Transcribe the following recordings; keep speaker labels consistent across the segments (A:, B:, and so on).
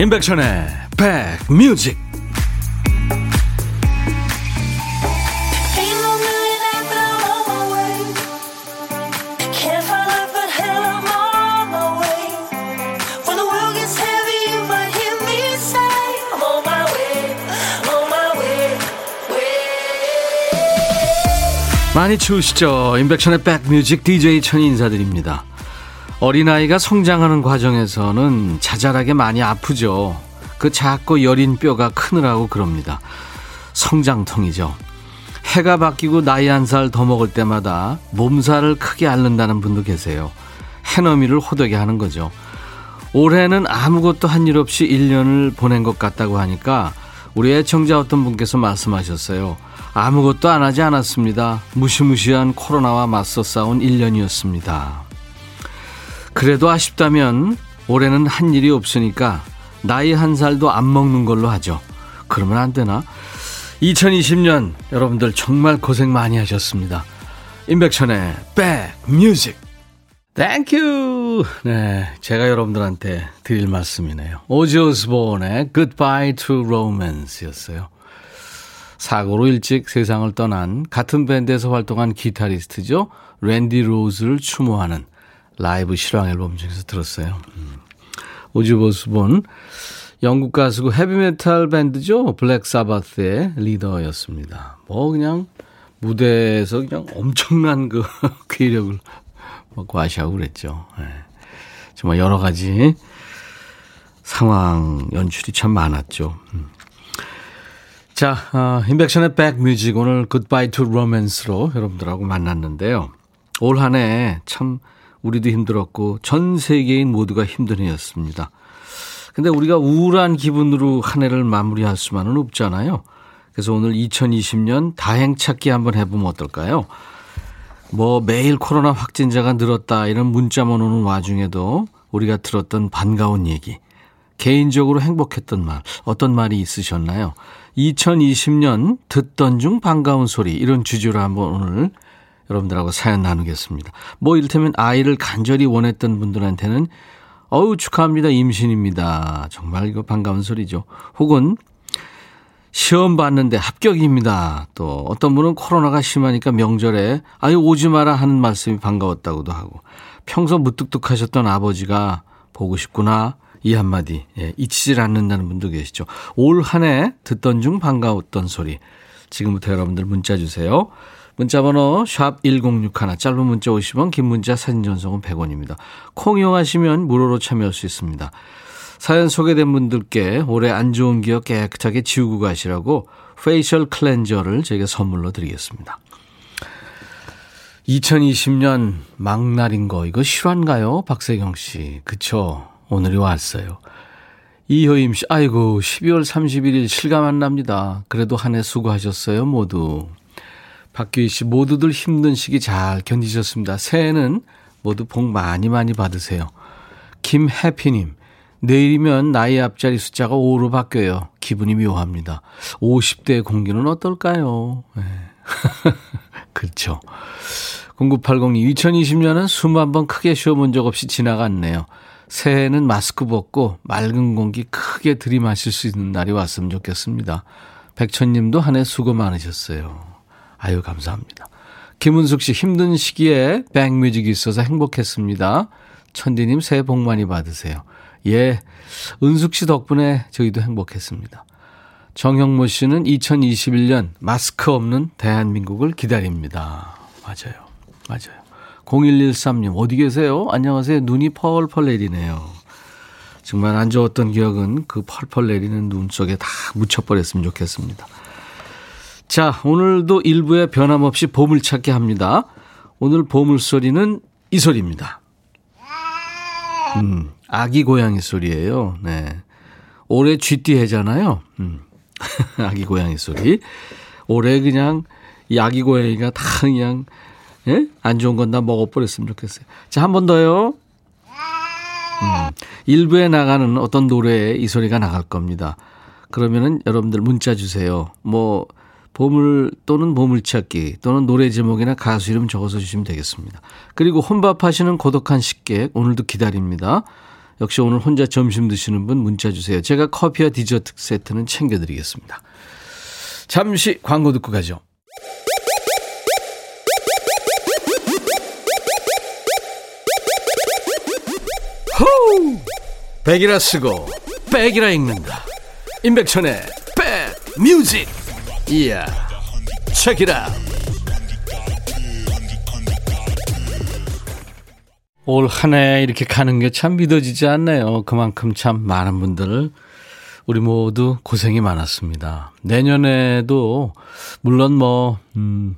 A: 임백천의 백뮤직 많이 추우시죠? 임백천의 백뮤직 DJ 천이 인사드립니다. 어린아이가 성장하는 과정에서는 자잘하게 많이 아프죠. 그 작고 여린 뼈가 크느라고 그럽니다. 성장통이죠. 해가 바뀌고 나이 한 살 더 먹을 때마다 몸살을 크게 앓는다는 분도 계세요. 해넘이를 호되게 하는 거죠. 올해는 아무것도 한 일 없이 1년을 보낸 것 같다고 하니까 우리 애청자 어떤 분께서 말씀하셨어요. 아무것도 안 하지 않았습니다. 무시무시한 코로나와 맞서 싸운 1년이었습니다. 그래도 아쉽다면 올해는 한 일이 없으니까 나이 한 살도 안 먹는 걸로 하죠. 그러면 안 되나? 2020년 여러분들 정말 고생 많이 하셨습니다. 임백천의 백뮤직 thank you 네 제가 여러분들한테 드릴 말씀이네요. 오지 오스본의 Goodbye to Romance였어요. 사고로 일찍 세상을 떠난 같은 밴드에서 활동한 기타리스트죠. 랜디 로즈를 추모하는 라이브 실황 앨범 중에서 들었어요. 음. 오지 오스본 영국 가수고 헤비메탈 밴드죠. 블랙 사바스의 리더였습니다. 뭐 그냥 무대에서 그냥 엄청난 그 괴력을 과시하고 그랬죠. 네. 정말 여러 가지 상황 연출이 참 많았죠. 음. 자, 어, 임백천의 백뮤직 오늘 Goodbye to Romance로 여러분들하고 만났는데요. 올 한 해 참 우리도 힘들었고 전 세계인 모두가 힘든 해였습니다. 근데 우리가 우울한 기분으로 한 해를 마무리할 수만은 없잖아요. 그래서 오늘 2020년 다행 찾기 한번 해보면 어떨까요? 뭐 매일 코로나 확진자가 늘었다 이런 문자만 오는 와중에도 우리가 들었던 반가운 얘기, 개인적으로 행복했던 말, 어떤 말이 있으셨나요? 2020년 듣던 중 반가운 소리 이런 주제로 한번 오늘 여러분들하고 사연 나누겠습니다. 뭐 이를테면 아이를 간절히 원했던 분들한테는 어우 축하합니다 임신입니다. 정말 이거 반가운 소리죠. 혹은 시험 봤는데 합격입니다. 또 어떤 분은 코로나가 심하니까 명절에 아유 오지 마라 하는 말씀이 반가웠다고도 하고 평소 무뚝뚝하셨던 아버지가 보고 싶구나 이 한마디 예, 잊히질 않는다는 분도 계시죠. 올 한 해 듣던 중 반가웠던 소리 지금부터 여러분들 문자 주세요. 문자번호 샵 1061, 짧은 문자 50원, 긴 문자 사진 전송은 100원입니다. 콩 이용하시면 무료로 참여할 수 있습니다. 사연 소개된 분들께 올해 안 좋은 기억 깨끗하게 지우고 가시라고 facial cleanser를 저희가 선물로 드리겠습니다. 2020년 막날인 거 이거 실화인가요? 박세경 씨. 그쵸. 오늘이 왔어요. 이효임 씨, 아이고, 12월 31일 실감 안 납니다. 그래도 한 해 수고하셨어요, 모두. 박규희 씨, 모두들 힘든 시기 잘 견디셨습니다. 새해는 모두 복 많이 많이 받으세요. 김해피님, 내일이면 나이 앞자리 숫자가 5로 바뀌어요. 기분이 묘합니다. 50대 공기는 어떨까요? 네. 그렇죠. 0980님, 2020년은 숨 한 번 크게 쉬어본 적 없이 지나갔네요. 새해에는 마스크 벗고 맑은 공기 크게 들이마실 수 있는 날이 왔으면 좋겠습니다. 백천님도 한 해 수고 많으셨어요. 아유, 감사합니다. 김은숙 씨, 힘든 시기에 백뮤직이 있어서 행복했습니다. 천디님, 새해 복 많이 받으세요. 예, 은숙 씨 덕분에 저희도 행복했습니다. 정형모 씨는 2021년 마스크 없는 대한민국을 기다립니다. 맞아요. 맞아요. 0113님, 어디 계세요? 안녕하세요. 눈이 펄펄 내리네요. 정말 안 좋았던 기억은 그 펄펄 내리는 눈 속에 다 묻혀버렸으면 좋겠습니다. 자, 오늘도 일부에 변함없이 보물찾기 합니다. 오늘 보물소리는 이 소리입니다. 음, 아기 고양이 소리예요. 네. 올해 쥐띠 해잖아요. 음. 아기 고양이 소리. 올해 그냥 이 아기 고양이가 다 그냥 예? 안 좋은 건 다 먹어버렸으면 좋겠어요. 자, 한 번 더요. 음, 일부에 나가는 어떤 노래에 이 소리가 나갈 겁니다. 그러면은 여러분들 문자 주세요. 뭐 보물 또는 보물찾기 또는 노래 제목이나 가수 이름 적어서 주시면 되겠습니다. 그리고 혼밥하시는 고독한 식객 오늘도 기다립니다. 역시 오늘 혼자 점심 드시는 분 문자 주세요. 제가 커피와 디저트 세트는 챙겨드리겠습니다. 잠시 광고 듣고 가죠. 호우! 백이라 쓰고 백이라 읽는다. 임백천의 백 뮤직. 이야. 책이라. 올 한 해 이렇게 가는 게 참 믿어지지 않네요. 그만큼 참 많은 분들 우리 모두 고생이 많았습니다. 내년에도 물론 뭐 음,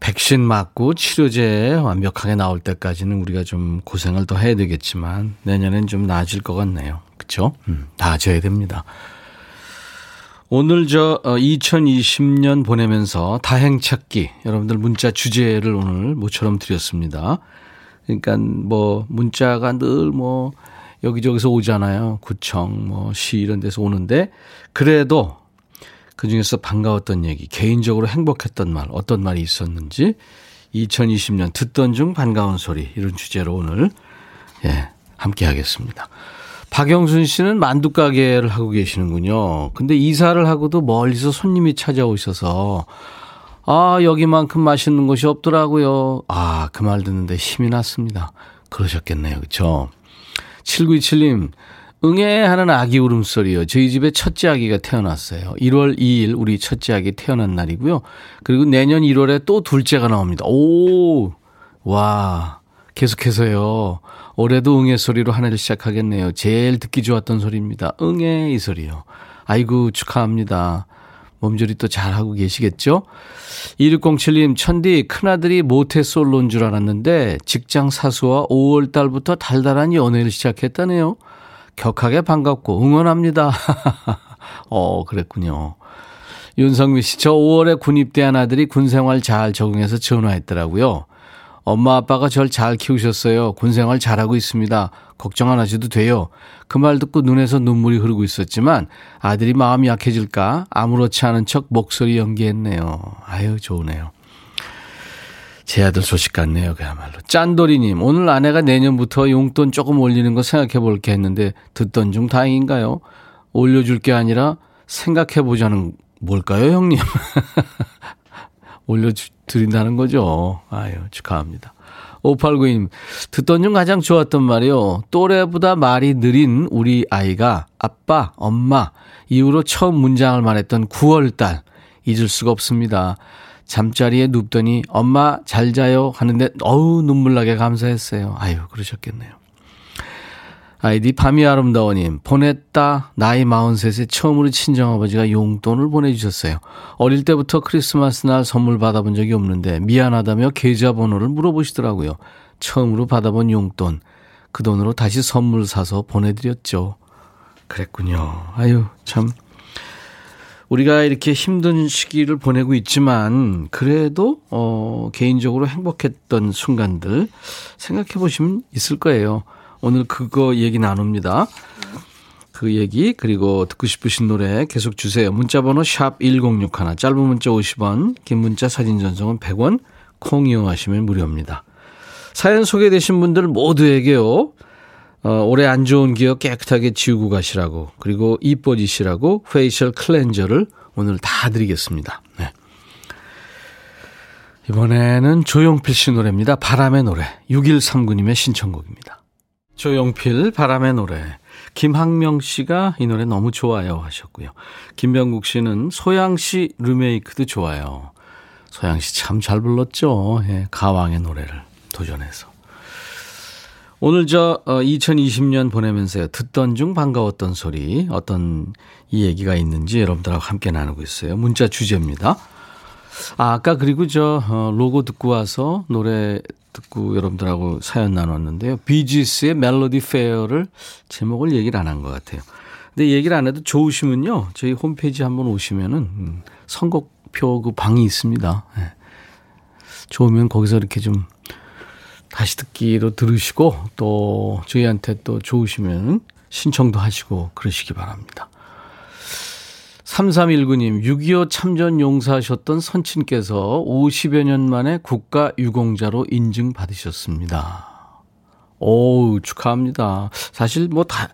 A: 백신 맞고 치료제 완벽하게 나올 때까지는 우리가 좀 고생을 더 해야 되겠지만 내년엔 좀 나아질 것 같네요. 그렇죠? 음, 나아져야 됩니다. 오늘 저 2020년 어, 보내면서 다행 찾기 여러분들 문자 주제를 오늘 모처럼 드렸습니다. 그러니까 뭐 문자가 늘 뭐 여기저기서 오잖아요. 구청, 뭐 시 이런 데서 오는데 그래도 그 중에서 반가웠던 얘기, 개인적으로 행복했던 말, 어떤 말이 있었는지 2020년 듣던 중 반가운 소리 이런 주제로 오늘 예, 함께 하겠습니다. 박영순 씨는 만두 가게를 하고 계시는군요. 근데 이사를 하고도 멀리서 손님이 찾아오셔서 아, 여기만큼 맛있는 곳이 없더라고요. 아, 그 말 듣는데 힘이 났습니다. 그러셨겠네요. 그쵸? 7927님, 응애 하는 아기 울음소리요. 저희 집에 첫째 아기가 태어났어요. 1월 2일 우리 첫째 아기 태어난 날이고요. 그리고 내년 1월에 또 둘째가 나옵니다. 오! 와. 계속해서요. 올해도 응애 소리로 한 해를 시작하겠네요. 제일 듣기 좋았던 소리입니다. 응애 이 소리요. 아이고 축하합니다. 몸조리 또 잘하고 계시겠죠? 2607님, 천디, 큰아들이 모태솔로인 줄 알았는데 직장 사수와 5월 달부터 달달한 연애를 시작했다네요. 격하게 반갑고 응원합니다. 어, 그랬군요. 윤성미 씨, 저 5월에 군입대한 아들이 군생활 잘 적응해서 전화했더라고요. 엄마 아빠가 절 잘 키우셨어요. 군생활 잘하고 있습니다. 걱정 안 하셔도 돼요. 그 말 듣고 눈에서 눈물이 흐르고 있었지만 아들이 마음이 약해질까 아무렇지 않은 척 목소리 연기했네요. 아유 좋으네요. 제 아들 소식 같네요. 그야말로. 짠돌이님, 오늘 아내가 내년부터 용돈 조금 올리는 거 생각해 볼게 했는데 듣던 중 다행인가요? 올려줄 게 아니라 생각해 보자는 뭘까요, 형님? 올려 드린다는 거죠. 아유, 축하합니다. 5892님, 듣던 중 가장 좋았던 말이요. 또래보다 말이 느린 우리 아이가 아빠, 엄마 이후로 처음 문장을 말했던 9월달 잊을 수가 없습니다. 잠자리에 눕더니 엄마 잘 자요 하는데 어우 눈물 나게 감사했어요. 아유 그러셨겠네요. 아이디 밤이 아름다워님 보냈다 나이 43세 처음으로 친정아버지가 용돈을 보내주셨어요. 어릴 때부터 크리스마스 날 선물 받아본 적이 없는데 미안하다며 계좌번호를 물어보시더라고요. 처음으로 받아본 용돈 그 돈으로 다시 선물 사서 보내드렸죠. 그랬군요. 아유 참 우리가 이렇게 힘든 시기를 보내고 있지만 그래도 어 개인적으로 행복했던 순간들 생각해 보시면 있을 거예요. 오늘 그거 얘기 나눕니다. 그 얘기 그리고 듣고 싶으신 노래 계속 주세요. 문자 번호 샵 1061 짧은 문자 50원 긴 문자 사진 전송은 100원 콩 이용하시면 무료입니다. 사연 소개되신 분들 모두에게요. 어, 올해 안 좋은 기억 깨끗하게 지우고 가시라고 그리고 이뻐지시라고 facial cleanser를 오늘 다 드리겠습니다. 네. 이번에는 조용필 씨 노래입니다. 바람의 노래 6139님의 신청곡입니다. 조용필 바람의 노래 김학명 씨가 이 노래 너무 좋아요 하셨고요. 김병국 씨는 소향 씨 리메이크도 좋아요. 소양 씨 참 잘 불렀죠. 예, 가왕의 노래를 도전해서. 오늘 저 2020년 어, 보내면서 듣던 중 반가웠던 소리 어떤 이 얘기가 있는지 여러분들하고 함께 나누고 있어요. 문자 주제입니다. 아, 아까 그리고 저 어, 로고 듣고 와서 노래 듣고 여러분들하고 사연 나눴는데요. 비지스의 멜로디 페어를 제목을 얘기를 안 한 것 같아요. 근데 얘기를 안 해도 좋으시면요. 저희 홈페이지 한번 오시면은 음, 선곡표 그 방이 있습니다. 네. 좋으면 거기서 이렇게 좀 다시 듣기로 들으시고 또 저희한테 또 좋으시면 신청도 하시고 그러시기 바랍니다. 3319님, 6.25 참전 용사하셨던 선친께서 50여 년 만에 국가 유공자로 인증받으셨습니다. 오 축하합니다. 사실 뭐 다,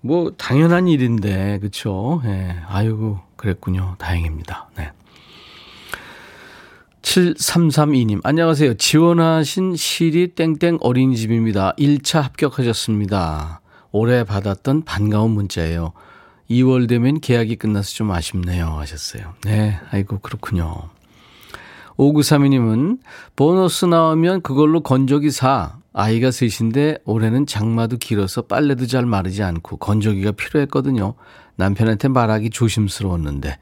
A: 뭐 당연한 일인데, 그쵸? 예. 아이고, 그랬군요. 다행입니다. 네. 7332님, 안녕하세요. 지원하신 시리 땡땡 어린이집입니다. 1차 합격하셨습니다. 올해 받았던 반가운 문자예요. 2월 되면 계약이 끝나서 좀 아쉽네요. 하셨어요. 네, 아이고, 그렇군요. 5932님은 보너스 나오면 그걸로 건조기 사. 아이가 셋인데 올해는 장마도 길어서 빨래도 잘 마르지 않고 건조기가 필요했거든요. 남편한테 말하기 조심스러웠는데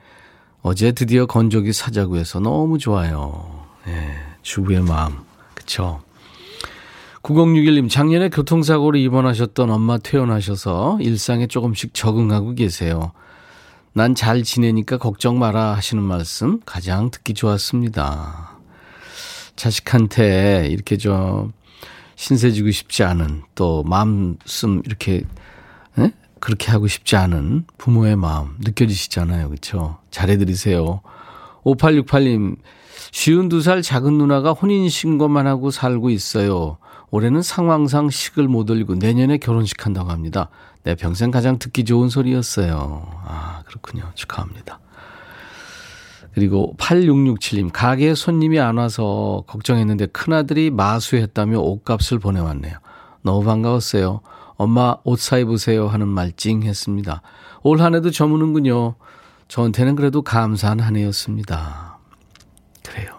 A: 어제 드디어 건조기 사자고 해서 너무 좋아요. 예, 주부의 마음. 그쵸? 9061님, 작년에 교통사고로 입원하셨던 엄마 퇴원하셔서 일상에 조금씩 적응하고 계세요. 난 잘 지내니까 걱정 마라 하시는 말씀 가장 듣기 좋았습니다. 자식한테 이렇게 좀 신세지고 싶지 않은 또 마음 씀 이렇게 에? 그렇게 하고 싶지 않은 부모의 마음 느껴지시잖아요. 그렇죠? 잘해드리세요. 5868님 쉬운 두살 작은 누나가 혼인신고만 하고 살고 있어요. 올해는 상황상 식을 못 올리고 내년에 결혼식 한다고 합니다. 내 평생 가장 듣기 좋은 소리였어요. 아, 그렇군요. 축하합니다. 그리고 8667님, 가게에 손님이 안 와서 걱정했는데 큰아들이 마수했다며 옷값을 보내왔네요. 너무 반가웠어요. 엄마 옷 사 입으세요 하는 말 찡했습니다. 올 한 해도 저무는군요. 저한테는 그래도 감사한 한 해였습니다. 그래요.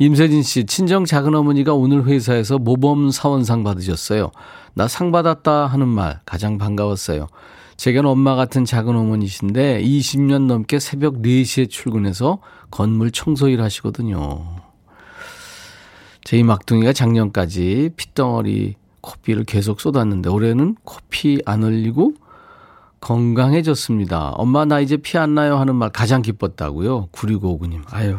A: 임세진 씨, 친정 작은 어머니가 오늘 회사에서 모범 사원상 받으셨어요. 나 상 받았다 하는 말 가장 반가웠어요. 제겐 엄마 같은 작은 어머니신데 20년 넘게 새벽 4시에 출근해서 건물 청소 일 하시거든요. 제이 막둥이가 작년까지 핏덩어리 코피를 계속 쏟았는데 올해는 코피 안 흘리고 건강해졌습니다. 엄마 나 이제 피 안 나요 하는 말 가장 기뻤다고요. 9659님. 아유.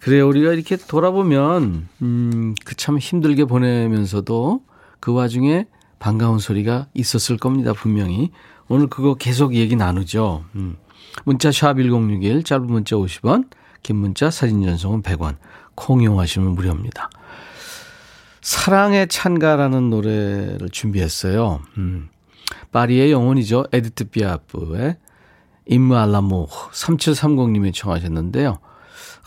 A: 그래요. 우리가 이렇게 돌아보면 음, 그 참 힘들게 보내면서도 그 와중에 반가운 소리가 있었을 겁니다. 분명히. 오늘 그거 계속 얘기 나누죠. 음. 문자 샵 1061, 짧은 문자 50원, 긴 문자 사진 전송은 100원, 콩 이용하시면 무료입니다. 사랑의 찬가라는 노래를 준비했어요. 음. 파리의 영혼이죠. 에디트 피아프의 Hymne à l'amour 3730님이 청하셨는데요.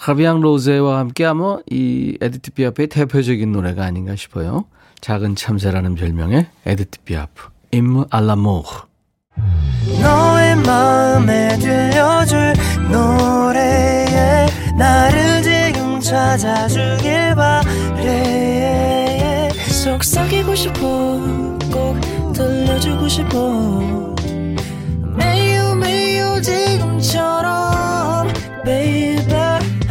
A: La Vie en rose와 함께 아마 이 에디트 피아프의 대표적인 노래가 아닌가 싶어요. 작은 참새라는 별명의 에디트 피아프 Hymne à l'amour 너의 마음에 들려줄 노래에 나를 지금 찾아주길 바래. 속삭이고 싶어 꼭 들려주고 싶어. 매우 매우 지금처럼 baby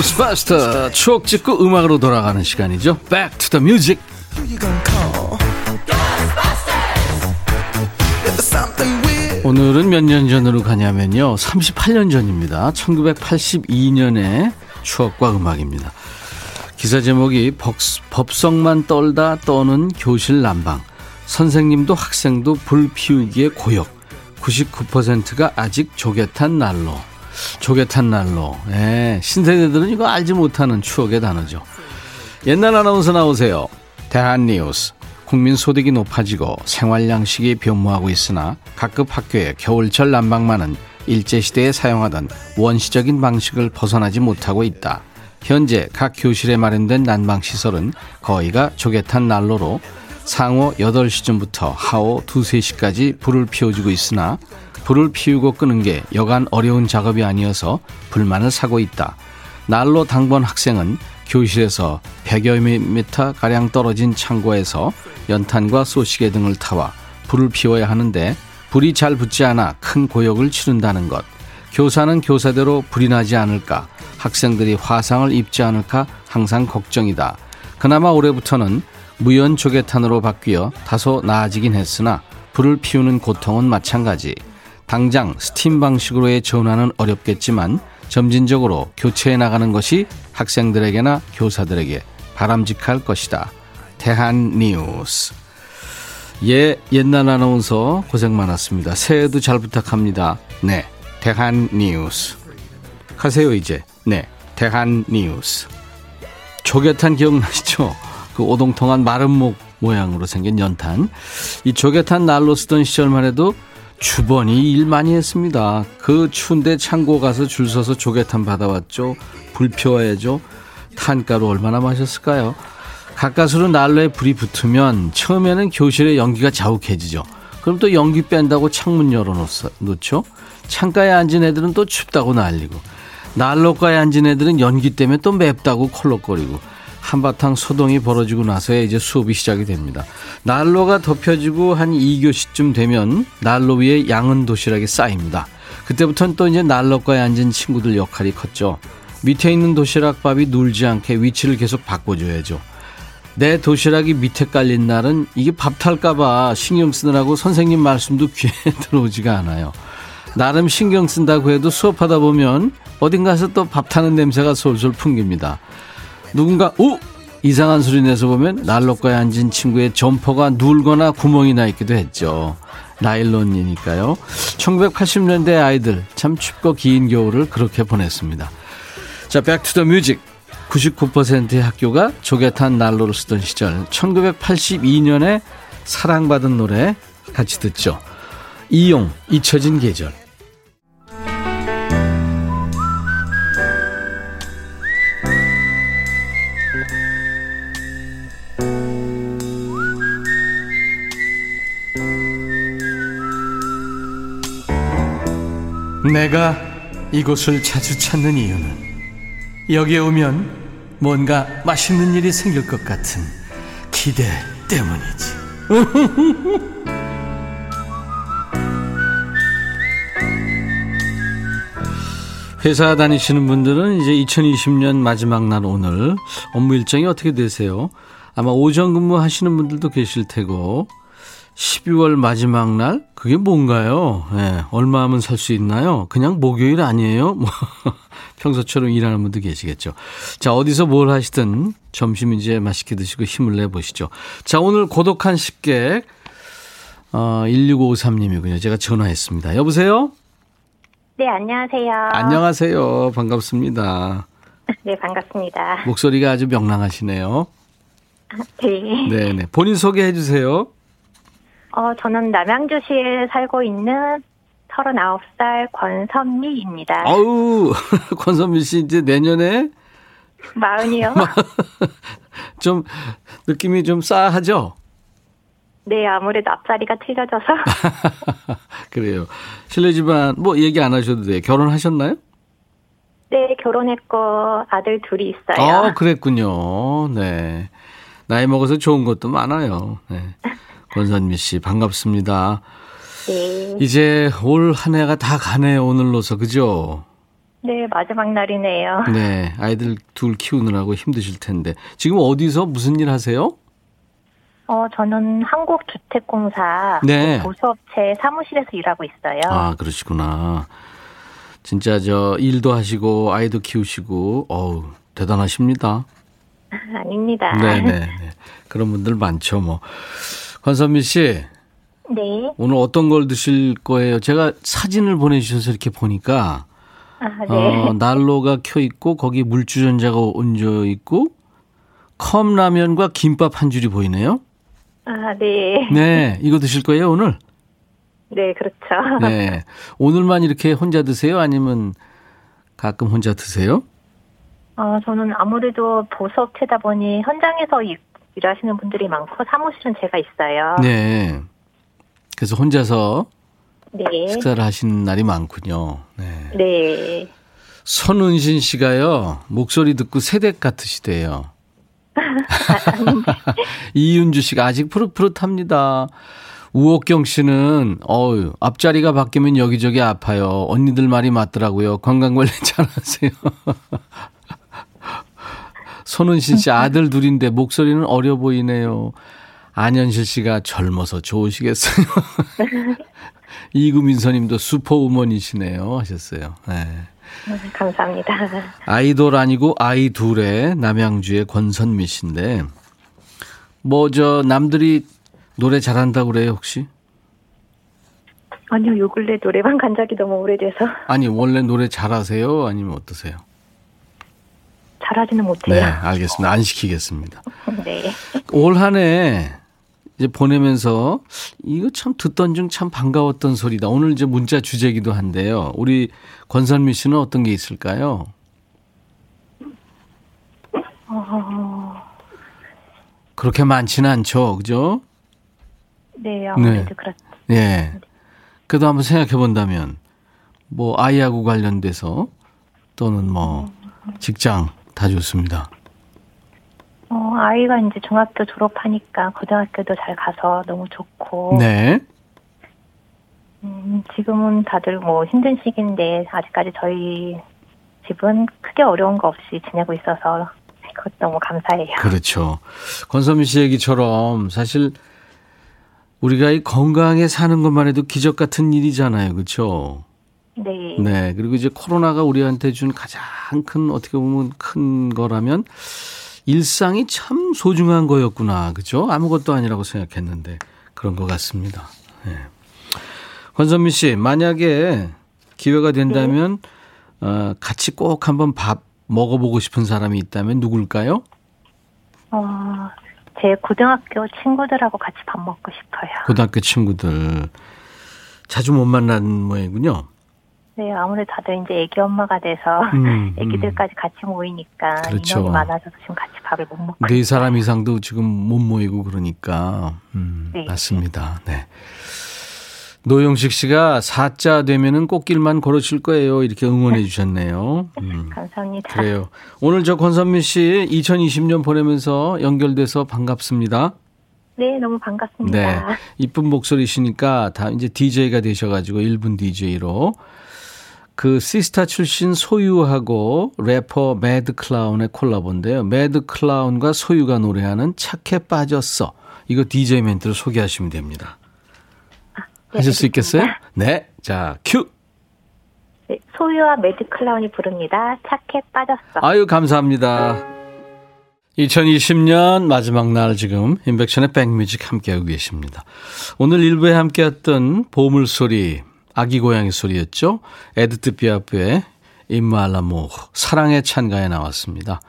A: 고스바스터 추억 찍고 음악으로 돌아가는 시간이죠. Back to the music. 오늘은 몇 년 전으로 가냐면요. 38년 전입니다. 1982년의 추억과 음악입니다. 기사 제목이 법석만 떨다 떠는 교실 난방. 선생님도 학생도 불 피우기에 고역. 99%가 아직 조개탄 난로. 조개탄 날로. 예, 신세대들은 이거 알지 못하는 추억의 단어죠. 옛날 아나운서 나오세요. 대한뉴스. 국민 소득이 높아지고 생활 양식이 변모하고 있으나 각급 학교의 겨울철 난방만은 일제시대에 사용하던 원시적인 방식을 벗어나지 못하고 있다. 현재 각 교실에 마련된 난방시설은 거의가 조개탄 난로로 상호 8시쯤부터 하오 2, 3시까지 불을 피워주고 있으나 불을 피우고 끄는 게 여간 어려운 작업이 아니어서 불만을 사고 있다. 난로 당번 학생은 교실에서 100여 미터 가량 떨어진 창고에서 연탄과 소시계 등을 타와 불을 피워야 하는데 불이 잘 붙지 않아 큰 고역을 치른다는 것. 교사는 교사대로 불이 나지 않을까. 학생들이 화상을 입지 않을까 항상 걱정이다. 그나마 올해부터는 무연 조개탄으로 바뀌어 다소 나아지긴 했으나 불을 피우는 고통은 마찬가지. 당장 스팀 방식으로의 전환은 어렵겠지만 점진적으로 교체해 나가는 것이 학생들에게나 교사들에게 바람직할 것이다. 대한 뉴스. 예, 옛날 아나운서 고생 많았습니다. 새해도 잘 부탁합니다. 네, 대한 뉴스. 가세요, 이제. 네, 대한 뉴스. 조개탄 기억나시죠? 그 오동통한 마른 목 모양으로 생긴 연탄. 이 조개탄 날로 쓰던 시절만 해도 주번이 일 많이 했습니다. 그 추운데 창고 가서 줄 서서 조개탄 받아왔죠. 불 피워야죠. 탄가루 얼마나 마셨을까요? 가까스로 난로에 불이 붙으면 처음에는 교실에 연기가 자욱해지죠. 그럼 또 연기 뺀다고 창문 열어놓죠. 창가에 앉은 애들은 또 춥다고 난리고 난로가에 앉은 애들은 연기 때문에 또 맵다고 콜록거리고 한바탕 소동이 벌어지고 나서야 이제 수업이 시작이 됩니다. 난로가 덮여지고 한 2교시쯤 되면 난로 위에 양은 도시락이 쌓입니다. 그때부터는 또 이제 난로가에 앉은 친구들 역할이 컸죠. 밑에 있는 도시락밥이 눌지 않게 위치를 계속 바꿔줘야죠. 내 도시락이 밑에 깔린 날은 이게 밥 탈까봐 신경 쓰느라고 선생님 말씀도 귀에 들어오지가 않아요. 나름 신경 쓴다고 해도 수업하다 보면 어딘가서 또 밥 타는 냄새가 솔솔 풍깁니다. 누군가 오 이상한 소리 내서 보면 난로가에 앉은 친구의 점퍼가 눌거나 구멍이 나 있기도 했죠. 나일론이니까요. 1980년대 아이들 참 춥고 긴 겨울을 그렇게 보냈습니다. 자, Back to the Music. 99%의 학교가 조개탄 난로를 쓰던 시절 1982년에 사랑받은 노래 같이 듣죠. 이용 잊혀진 계절. 내가 이곳을 자주 찾는 이유는 여기에 오면 뭔가 맛있는 일이 생길 것 같은 기대 때문이지. 회사 다니시는 분들은 이제 2020년 마지막 날 오늘 업무 일정이 어떻게 되세요? 아마 오전 근무 하시는 분들도 계실 테고 12월 마지막 날 그게 뭔가요? 네, 얼마 하면 살 수 있나요? 그냥 목요일 아니에요? 뭐 평소처럼 일하는 분도 계시겠죠. 자, 어디서 뭘 하시든 점심 이제 맛있게 드시고 힘을 내보시죠. 자, 오늘 고독한 식객 어, 1653님이군요. 제가 전화했습니다. 여보세요?
B: 네, 안녕하세요.
A: 안녕하세요. 반갑습니다.
B: 네, 반갑습니다.
A: 목소리가 아주 명랑하시네요.
B: 네.
A: 네네. 본인 소개해 주세요.
B: 어, 저는 남양주시에 살고 있는 39살 권선미입니다.
A: 아우, 권선미 씨 이제 내년에
B: 마흔이요?
A: 좀 느낌이 좀 싸하죠?
B: 네, 아무래도 앞자리가 틀려져서.
A: 그래요. 실례지만 뭐 얘기 안 하셔도 돼요. 결혼하셨나요?
B: 네, 결혼했고 아들 둘이 있어요.
A: 아, 그랬군요. 네. 나이 먹어서 좋은 것도 많아요. 네. 권선미 씨 반갑습니다.
B: 네.
A: 이제 올 한 해가 다 가네요. 오늘로서 그죠?
B: 네, 마지막 날이네요.
A: 네. 아이들 둘 키우느라고 힘드실 텐데. 지금 어디서 무슨 일 하세요?
B: 어, 저는 한국주택공사
A: 네.
B: 보수업체 사무실에서 일하고 있어요.
A: 아, 그러시구나. 진짜 저 일도 하시고 아이도 키우시고 어우, 대단하십니다.
B: 아닙니다.
A: 네, 네, 네. 그런 분들 많죠, 뭐. 권선미 씨,
B: 네.
A: 오늘 어떤 걸 드실 거예요? 제가 사진을 보내주셔서 이렇게 보니까,
B: 아, 네.
A: 어, 난로가 켜 있고, 거기 물주전자가 얹어 있고, 컵라면과 김밥 한 줄이 보이네요?
B: 아, 네.
A: 네, 이거 드실 거예요, 오늘?
B: 네, 그렇죠.
A: 네. 오늘만 이렇게 혼자 드세요? 아니면 가끔 혼자 드세요?
B: 어, 저는 아무래도 보수업체다 보니 현장에서 일, 일하시는 분들이 많고 사무실은 제가 있어요.
A: 네. 그래서 혼자서
B: 네.
A: 식사를 하시는 날이 많군요. 네.
B: 네.
A: 손은신 씨가요, 목소리 듣고 세댁 같으시대요. 이윤주 씨가 아직 푸릇푸릇합니다. 우옥경 씨는, 어유 앞자리가 바뀌면 여기저기 아파요. 언니들 말이 맞더라고요. 건강 관리 잘 하세요. 손은신 씨 아들 둘인데 목소리는 어려 보이네요. 안현실 씨가 젊어서 좋으시겠어요. 이구민서 님도 슈퍼우먼이시네요. 하셨어요. 네.
B: 감사합니다.
A: 아이돌 아니고 아이 둘의 남양주의 권선미 씨인데, 뭐, 저, 남들이 노래 잘한다고 그래요, 혹시?
B: 아니요, 요 근래 노래방 간 적이 너무 오래돼서.
A: 아니, 원래 노래 잘하세요? 아니면 어떠세요?
B: 잘하지는 못해요.
A: 네, 알겠습니다. 안 시키겠습니다.
B: 네.
A: 올 한해 이제 보내면서 이거 참 듣던 중 참 반가웠던 소리다. 오늘 이제 문자 주제기도 한데요. 우리 권선미 씨는 어떤 게 있을까요?
B: 어...
A: 그렇게 많지는 않죠, 그죠?
B: 네, 아무래도 네. 그렇죠.
A: 예. 그래도 한번 생각해 본다면, 뭐, 아이하고 관련돼서 또는 뭐, 직장 다 좋습니다.
B: 어, 아이가 이제 중학교 졸업하니까 고등학교도 잘 가서 너무 좋고.
A: 네.
B: 음, 지금은 다들 뭐 힘든 시기인데 아직까지 저희 집은 크게 어려운 거 없이 지내고 있어서 그것 너무 감사해요.
A: 그렇죠. 권선미 씨 얘기처럼 사실 우리가 이 건강하게 사는 것만 해도 기적 같은 일이잖아요. 그렇죠?
B: 네.
A: 네. 그리고 이제 코로나가 우리한테 준 가장 큰 어떻게 보면 큰 거라면 일상이 참 소중한 거였구나. 그죠? 아무것도 아니라고 생각했는데 그런 것 같습니다. 네. 권선미 씨, 만약에 기회가 된다면 네. 어, 같이 꼭 한번 밥 먹어보고 싶은 사람이 있다면 누굴까요?
B: 어, 제 고등학교 친구들하고 같이 밥 먹고 싶어요.
A: 고등학교 친구들 자주 못 만나는 모양이군요.
B: 네, 아무래도 다들 이제 애기 엄마가 돼서 음, 애기들까지 음. 같이 모이니까 그렇죠. 인원이 많아서 지금 같이 밥을 못 먹고
A: 네 사람 이상도 지금 못 모이고 그러니까 음, 네. 맞습니다. 네. 노영식 씨가 사자 되면은 꽃길만 걸으실 거예요. 이렇게 응원해 주셨네요.
B: 음. 감사합니다.
A: 그래요. 오늘 저 권선미 씨 2020년 보내면서 연결돼서 반갑습니다.
B: 네, 너무 반갑습니다. 네.
A: 이쁜 목소리시니까 다 이제 DJ가 되셔가지고 1분 DJ로 그 시스타 출신 소유하고 래퍼 매드 클라운의 콜라보인데요. 매드 클라운과 소유가 노래하는 착해 빠졌어. 이거 DJ 멘트를 소개하시면 됩니다. 아, 네, 하실 수 있겠어요? 네. 자, 큐.
B: 네, 소유와 매드 클라운이 부릅니다. 착해 빠졌어.
A: 아유, 감사합니다. 2020년 마지막 날 지금 임백천의 백뮤직 함께하고 계십니다. 오늘 일부에 함께했던 보물소리 아기 고양이 소리였죠. 에디트 피아프의 Hymne à l'amour 사랑의 찬가에 나왔습니다.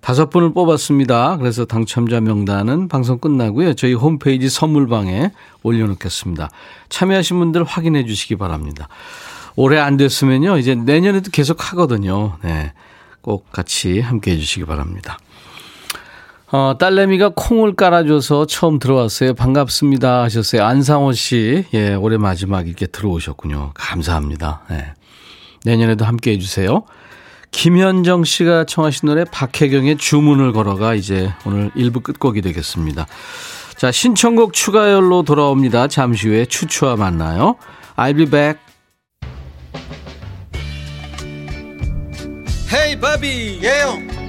A: 다섯 분을 뽑았습니다. 그래서 당첨자 명단은 방송 끝나고요. 저희 홈페이지 선물방에 올려놓겠습니다. 참여하신 분들 확인해 주시기 바랍니다. 올해 안 됐으면요. 이제 내년에도 계속 하거든요. 네. 꼭 같이 함께 해 주시기 바랍니다. 어, 딸내미가 콩을 깔아줘서 처음 들어왔어요. 반갑습니다 하셨어요. 안상호 씨. 예, 올해 마지막 이렇게 들어오셨군요. 감사합니다. 예. 내년에도 함께 해주세요. 김현정 씨가 청하신 노래 박혜경의 주문을 걸어가 이제 오늘 1부 끝곡이 되겠습니다. 자, 신청곡 추가열로 돌아옵니다. 잠시 후에 추추와 만나요. I'll be back.
C: 헤이 바비
D: 예영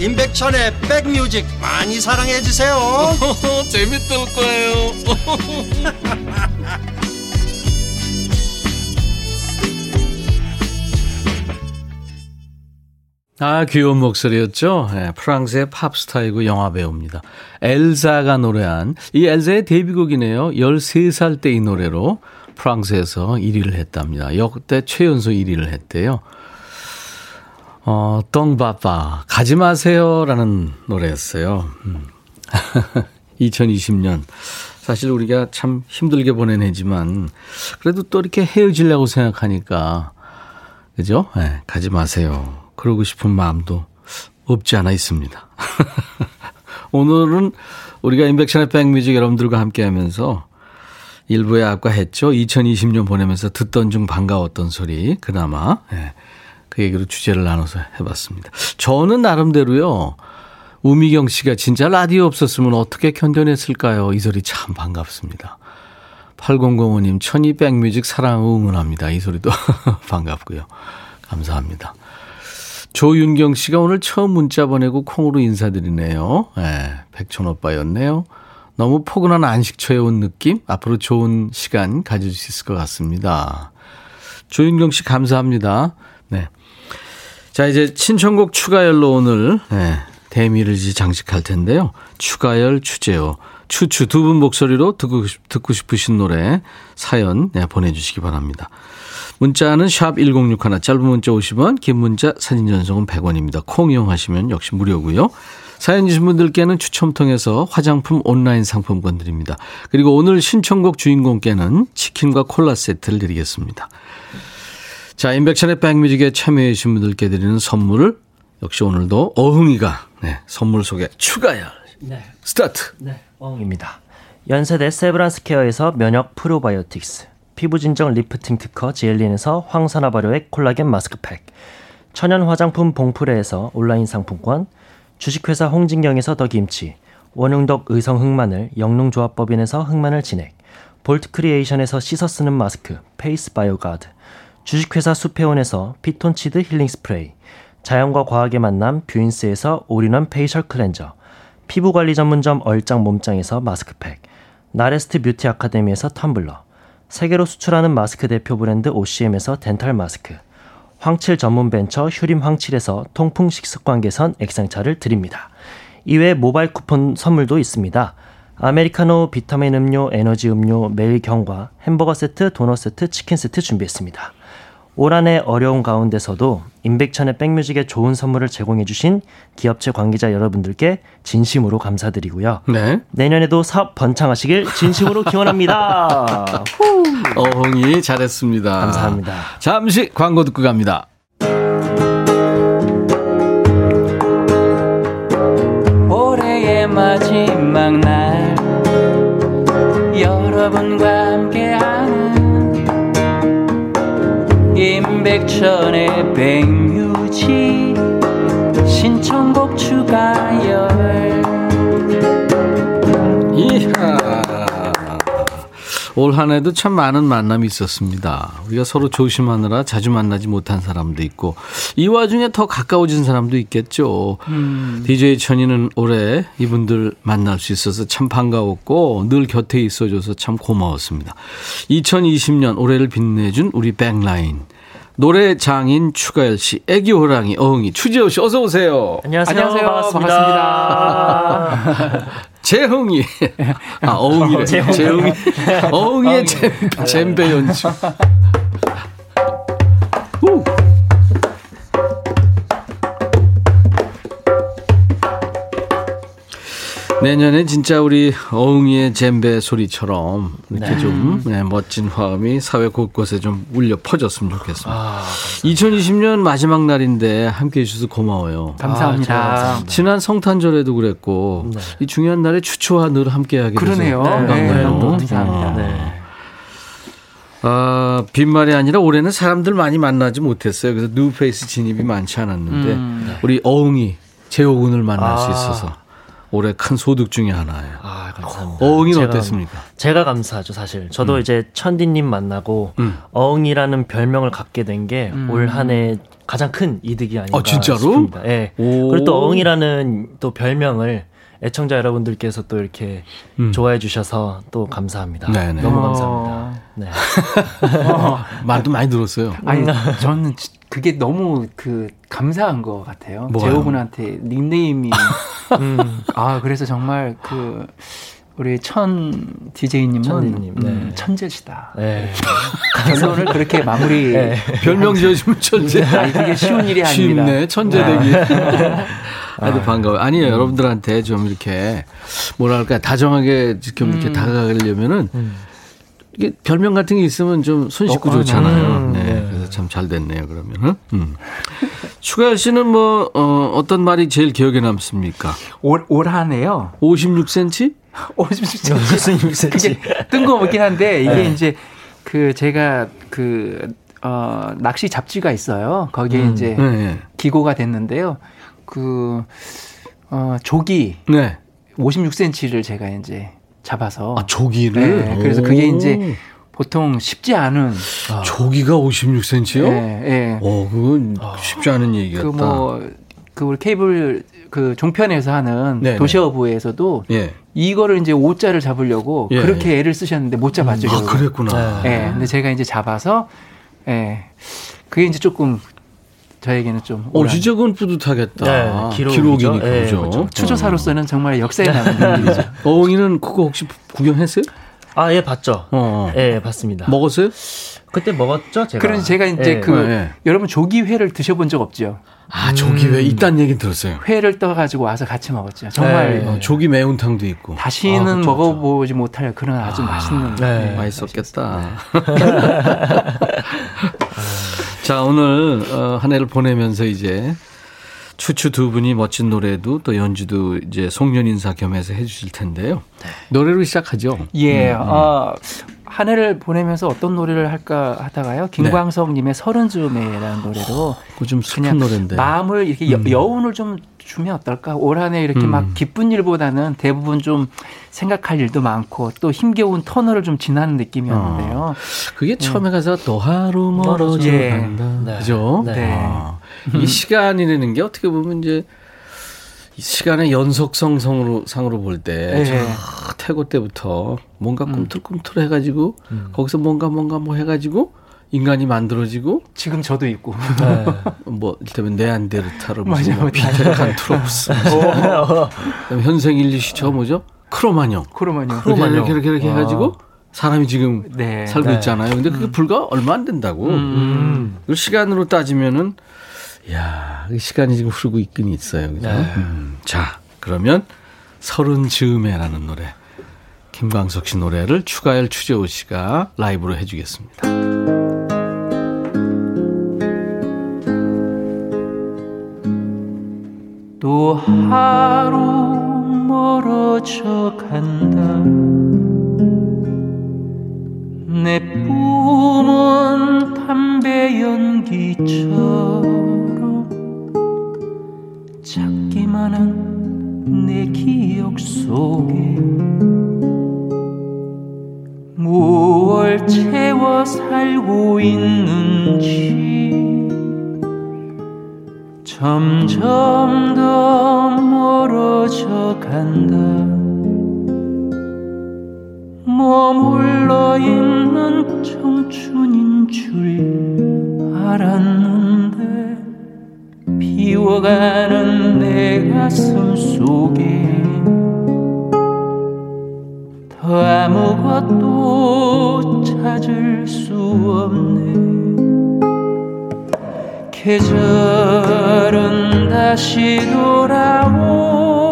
D: 임백천의 백뮤직 많이 사랑해 주세요.
C: 재밌을 거예요.
A: 아, 귀여운 목소리였죠? 네, 프랑스의 팝스타이고 영화 배우입니다. 엘사가 노래한, 이 엘사의 데뷔곡이네요. 13살 때 이 노래로 프랑스에서 1위를 했답니다. 역대 최연소 1위를 했대요. 어, 똥바빠, 가지 마세요 라는 노래였어요. 음. 2020년. 사실 우리가 참 힘들게 보낸 해지만, 그래도 또 이렇게 헤어지려고 생각하니까 그죠? 네, 가지 마세요. 그러고 싶은 마음도 없지 않아 있습니다. 오늘은 우리가 인백션의 백뮤직 여러분들과 함께 하면서 일부에 아까 했죠. 2020년 보내면서 듣던 중 반가웠던 소리. 그나마. 네, 그 얘기로 주제를 나눠서 해봤습니다. 저는 나름대로요. 우미경 씨가 진짜 라디오 없었으면 어떻게 견뎌냈을까요? 이 소리 참 반갑습니다. 8005님, 천이 백뮤직 사랑 응원합니다. 이 소리도 반갑고요. 감사합니다. 조윤경 씨가 오늘 처음 문자 보내고 콩으로 인사드리네요. 네, 백촌 오빠였네요. 너무 포근한 안식처에 온 느낌? 앞으로 좋은 시간 가질 수 있을 것 같습니다. 조윤경 씨 감사합니다. 네. 자, 이제 신청곡 추가열로 오늘, 네, 대미를 이제 장식할 텐데요. 추가열 추제요. 추추 두 분 목소리로 듣고, 듣고 싶으신 노래 사연 네, 보내주시기 바랍니다. 문자는 샵 1061, 짧은 문자 50원, 긴 문자 사진 전송은 100원입니다. 콩 이용하시면 역시 무료고요. 사연 주신 분들께는 추첨 통해서 화장품 온라인 상품권 드립니다. 그리고 오늘 신청곡 주인공께는 치킨과 콜라 세트를 드리겠습니다. 자, 인백션의 백뮤직에 참여해 주신 분들께 드리는 선물을 역시 오늘도 어흥이가 네, 선물 소개 추가열 네. 스타트.
E: 네, 어흥입니다. 연세대 세브란스 케어에서 면역 프로바이오틱스 피부 진정 리프팅 특허 지엘린에서 항산화 발효액 콜라겐 마스크팩 천연 화장품 봉프레에서 온라인 상품권 주식회사 홍진경에서 더김치 원흥덕 의성 흑마늘 영농조합법인에서 흑마늘 진액 볼트 크리에이션에서 씻어 쓰는 마스크 페이스 바이오가드 주식회사 수페온에서 피톤치드 힐링 스프레이 자연과 과학의 만남 뷰인스에서 all-in-one facial cleanser 피부관리 전문점 얼짱 몸짱에서 마스크팩 나레스트 뷰티 아카데미에서 텀블러 세계로 수출하는 마스크 대표 브랜드 OCM에서 덴탈 마스크, 황칠 전문 벤처 휴림 황칠에서 통풍 식습관 개선 액상차를 드립니다. 이외에 모바일 쿠폰 선물도 있습니다. 아메리카노, 비타민 음료, 에너지 음료, 매일 견과, 햄버거 세트, 도넛 세트, 치킨 세트 준비했습니다. 올한해 어려운 가운데서도 임백천의 백뮤직에 좋은 선물을 제공해주신 기업체 관계자 여러분들께 진심으로 감사드리고요. 네. 내년에도 사업 번창하시길 진심으로 기원합니다.
A: 어흥이 잘했습니다.
E: 감사합니다.
A: 잠시 광고 듣고 갑니다.
F: 올해의 마지막 날 여러분과 함께 임백천의 백뮤직 신청곡 추가열
A: 이하 올 한 해도 참 많은 만남이 있었습니다. 우리가 서로 조심하느라 자주 만나지 못한 사람도 있고 이 와중에 더 가까워진 사람도 있겠죠. 음. DJ 천이는 올해 이분들 만날 수 있어서 참 반가웠고 늘 곁에 있어줘서 참 고마웠습니다. 2020년 올해를 빛내준 우리 백라인 노래 장인 추가열 씨, 애기 호랑이 어흥이 추지호 씨 어서 오세요.
E: 안녕하세요. 안녕하세요.
F: 반갑습니다. 반갑습니다.
A: 재흥이 아 어흥이래. 재흥이. 재흥이. 어흥이의 잼배 연주. 내년에 진짜 우리 어흥이의 잼배 소리처럼 이렇게 네. 좀 네, 멋진 화음이 사회 곳곳에 좀 울려 퍼졌으면 좋겠습니다. 아, 2020년 마지막 날인데 함께 해주셔서 고마워요.
F: 감사합니다. 아, 감사합니다.
A: 지난 성탄절에도 그랬고 네. 이 중요한 날에 추초와 늘 함께하게 돼서
F: 그러네요. 반갑네요. 네, 너무 감사합니다. 아. 네.
A: 아, 빈말이 아니라 올해는 사람들 많이 만나지 못했어요. 그래서 뉴페이스 진입이 많지 않았는데 음. 우리 어흥이 재호군을 만날 아. 수 있어서 올해 큰 소득 중에 하나예요. 아, 감사합니다. 어흥이는 제가, 어땠습니까?
E: 제가 감사하죠, 사실. 저도 음. 이제 천디님 만나고 음. 어흥이라는 별명을 갖게 된 게 올 한해 음. 가장 큰 이득이 아닌가 아, 진짜로? 싶습니다. 예. 네. 그리고 또 어흥이라는 또 별명을 애청자 여러분들께서 또 이렇게 음. 좋아해 주셔서 또 감사합니다. 네네. 너무 어. 감사합니다. 네.
A: 어. 말도 많이 들었어요.
F: 아니, 저는 그게 너무 그 감사한 것 같아요. 재호군한테 닉네임이 음, 아 그래서 정말 그 우리 천 DJ님은 음, 네. 천재시다. 네. 결론을 그렇게 마무리. 네.
A: 별명 지어주면 천재.
F: 아니, 그게 쉬운 일이 아닙니다.
A: 쉽네, 천재 되기. 아주 아, 반가워요. 아니에요. 음. 여러분들한테 좀 이렇게, 뭐랄까, 다정하게 지금 이렇게 음. 다가가려면은, 음. 이게 별명 같은 게 있으면 좀 손쉽고 어, 좋잖아요. 음. 네. 네. 참잘 됐네요, 그러면은. 음. 추가열 씨는 뭐, 어, 어떤 말이 제일 기억에 남습니까?
E: 올, 올 한해요.
A: 56cm?
E: 56cm. 56cm. 그게 뜬금없긴 한데, 이게 네. 이제 그 제가 그, 어, 낚시 잡지가 있어요. 거기에 음. 이제 네. 기고가 됐는데요. 그, 어, 조기. 네. 56cm를 제가 이제 잡아서.
A: 아, 조기를?
E: 네. 그래서 그게 이제 보통 쉽지 않은
A: 아. 조기가 56cm요? 네, 네. 어, 그건 쉽지 않은 얘기였다.
E: 그 뭐, 그 우리 케이블 그 종편에서 하는 네네. 도시어부에서도 예. 이거를 이제 오자를 잡으려고 예. 그렇게 애를 쓰셨는데 못 잡았죠.
A: 음, 아, 그랬구나.
E: 예. 네. 근데 제가 이제 잡아서 예. 그게 이제 조금 저에게는 좀.
A: 어, 진짜 그건 뿌듯하겠다. 네, 기록이니까. 네, 그죠. 그렇죠.
E: 추조사로서는 정말 역사에 남는 일이죠.
A: 어흥이는 그거 혹시 구경했어요?
G: 아, 예, 봤죠. 어. 예, 봤습니다.
A: 먹었어요?
G: 그때 먹었죠, 제가.
E: 그래서 제가 이제 예. 그, 예. 여러분 조기회를 드셔본 적 없죠?
A: 아, 조기회 음. 있다는 얘기 들었어요.
E: 회를 떠가지고 와서 같이 먹었죠. 정말.
A: 네. 어, 조기 매운탕도 있고.
E: 다시는 아, 그쵸, 먹어보지 그쵸. 못할 그런 아주 아, 맛있는.
A: 네. 네. 맛있었겠다. 자, 오늘, 어, 한 해를 보내면서 이제 추추 두 분이 멋진 노래도 또 연주도 이제 송년 인사 겸해서 해주실 텐데요. 네. 노래로 시작하죠.
E: 예, 음, 음. 어, 한 해를 보내면서 어떤 노래를 할까 하다가요. 김광석님의 네. 서른 즈음에라는 노래로
A: 그좀 슬픈 노래인데
E: 마음을 이렇게 음. 여운을 좀 주면 어떨까? 올 한 해 이렇게 음. 막 기쁜 일보다는 대부분 좀 생각할 일도 많고 또 힘겨운 터널을 좀 지나는 느낌이었는데요. 어.
A: 그게 처음에 네. 가서 또 하루 멀어져 예. 간다. 네. 그죠? 네. 네. 어. 이 시간이라는 게 어떻게 보면 이제 시간의 연속성 상으로, 상으로 볼 때, 네. 태고 때부터 뭔가 음. 꿈틀꿈틀 해가지고, 음. 거기서 뭔가 뭔가 뭐 해가지고, 인간이 만들어지고
E: 지금 저도 있고
A: 네. 뭐 이를테면 네안데르타르 무슨 뭐 피테칸트로프스 현생 일리시 저 뭐죠 크로마뇽
E: 크로마뇽
A: 크로마뇽 이렇게 이렇게, 이렇게 해가지고 사람이 지금 네. 살고 네. 있잖아요 근데 그게 음. 불과 얼마 안 된다고 음. 시간으로 따지면은 야, 시간이 지금 흐르고 있긴 있어요. 그죠? 네. 음, 자, 그러면 서른 즈음에라는 노래. 김광석 씨 노래를 추가열 추재호 씨가 라이브로 해주겠습니다.
F: 또 하루 멀어져 간다 내 뿜은 담배 연기처럼 기억 속에 무얼 채워 살고 있는지 점점 더 멀어져 간다. 머물러 있는 청춘인 줄 알았는데 비워가는 내 가슴 속에 더 아무것도 찾을 수 없네. 계절은 다시 돌아오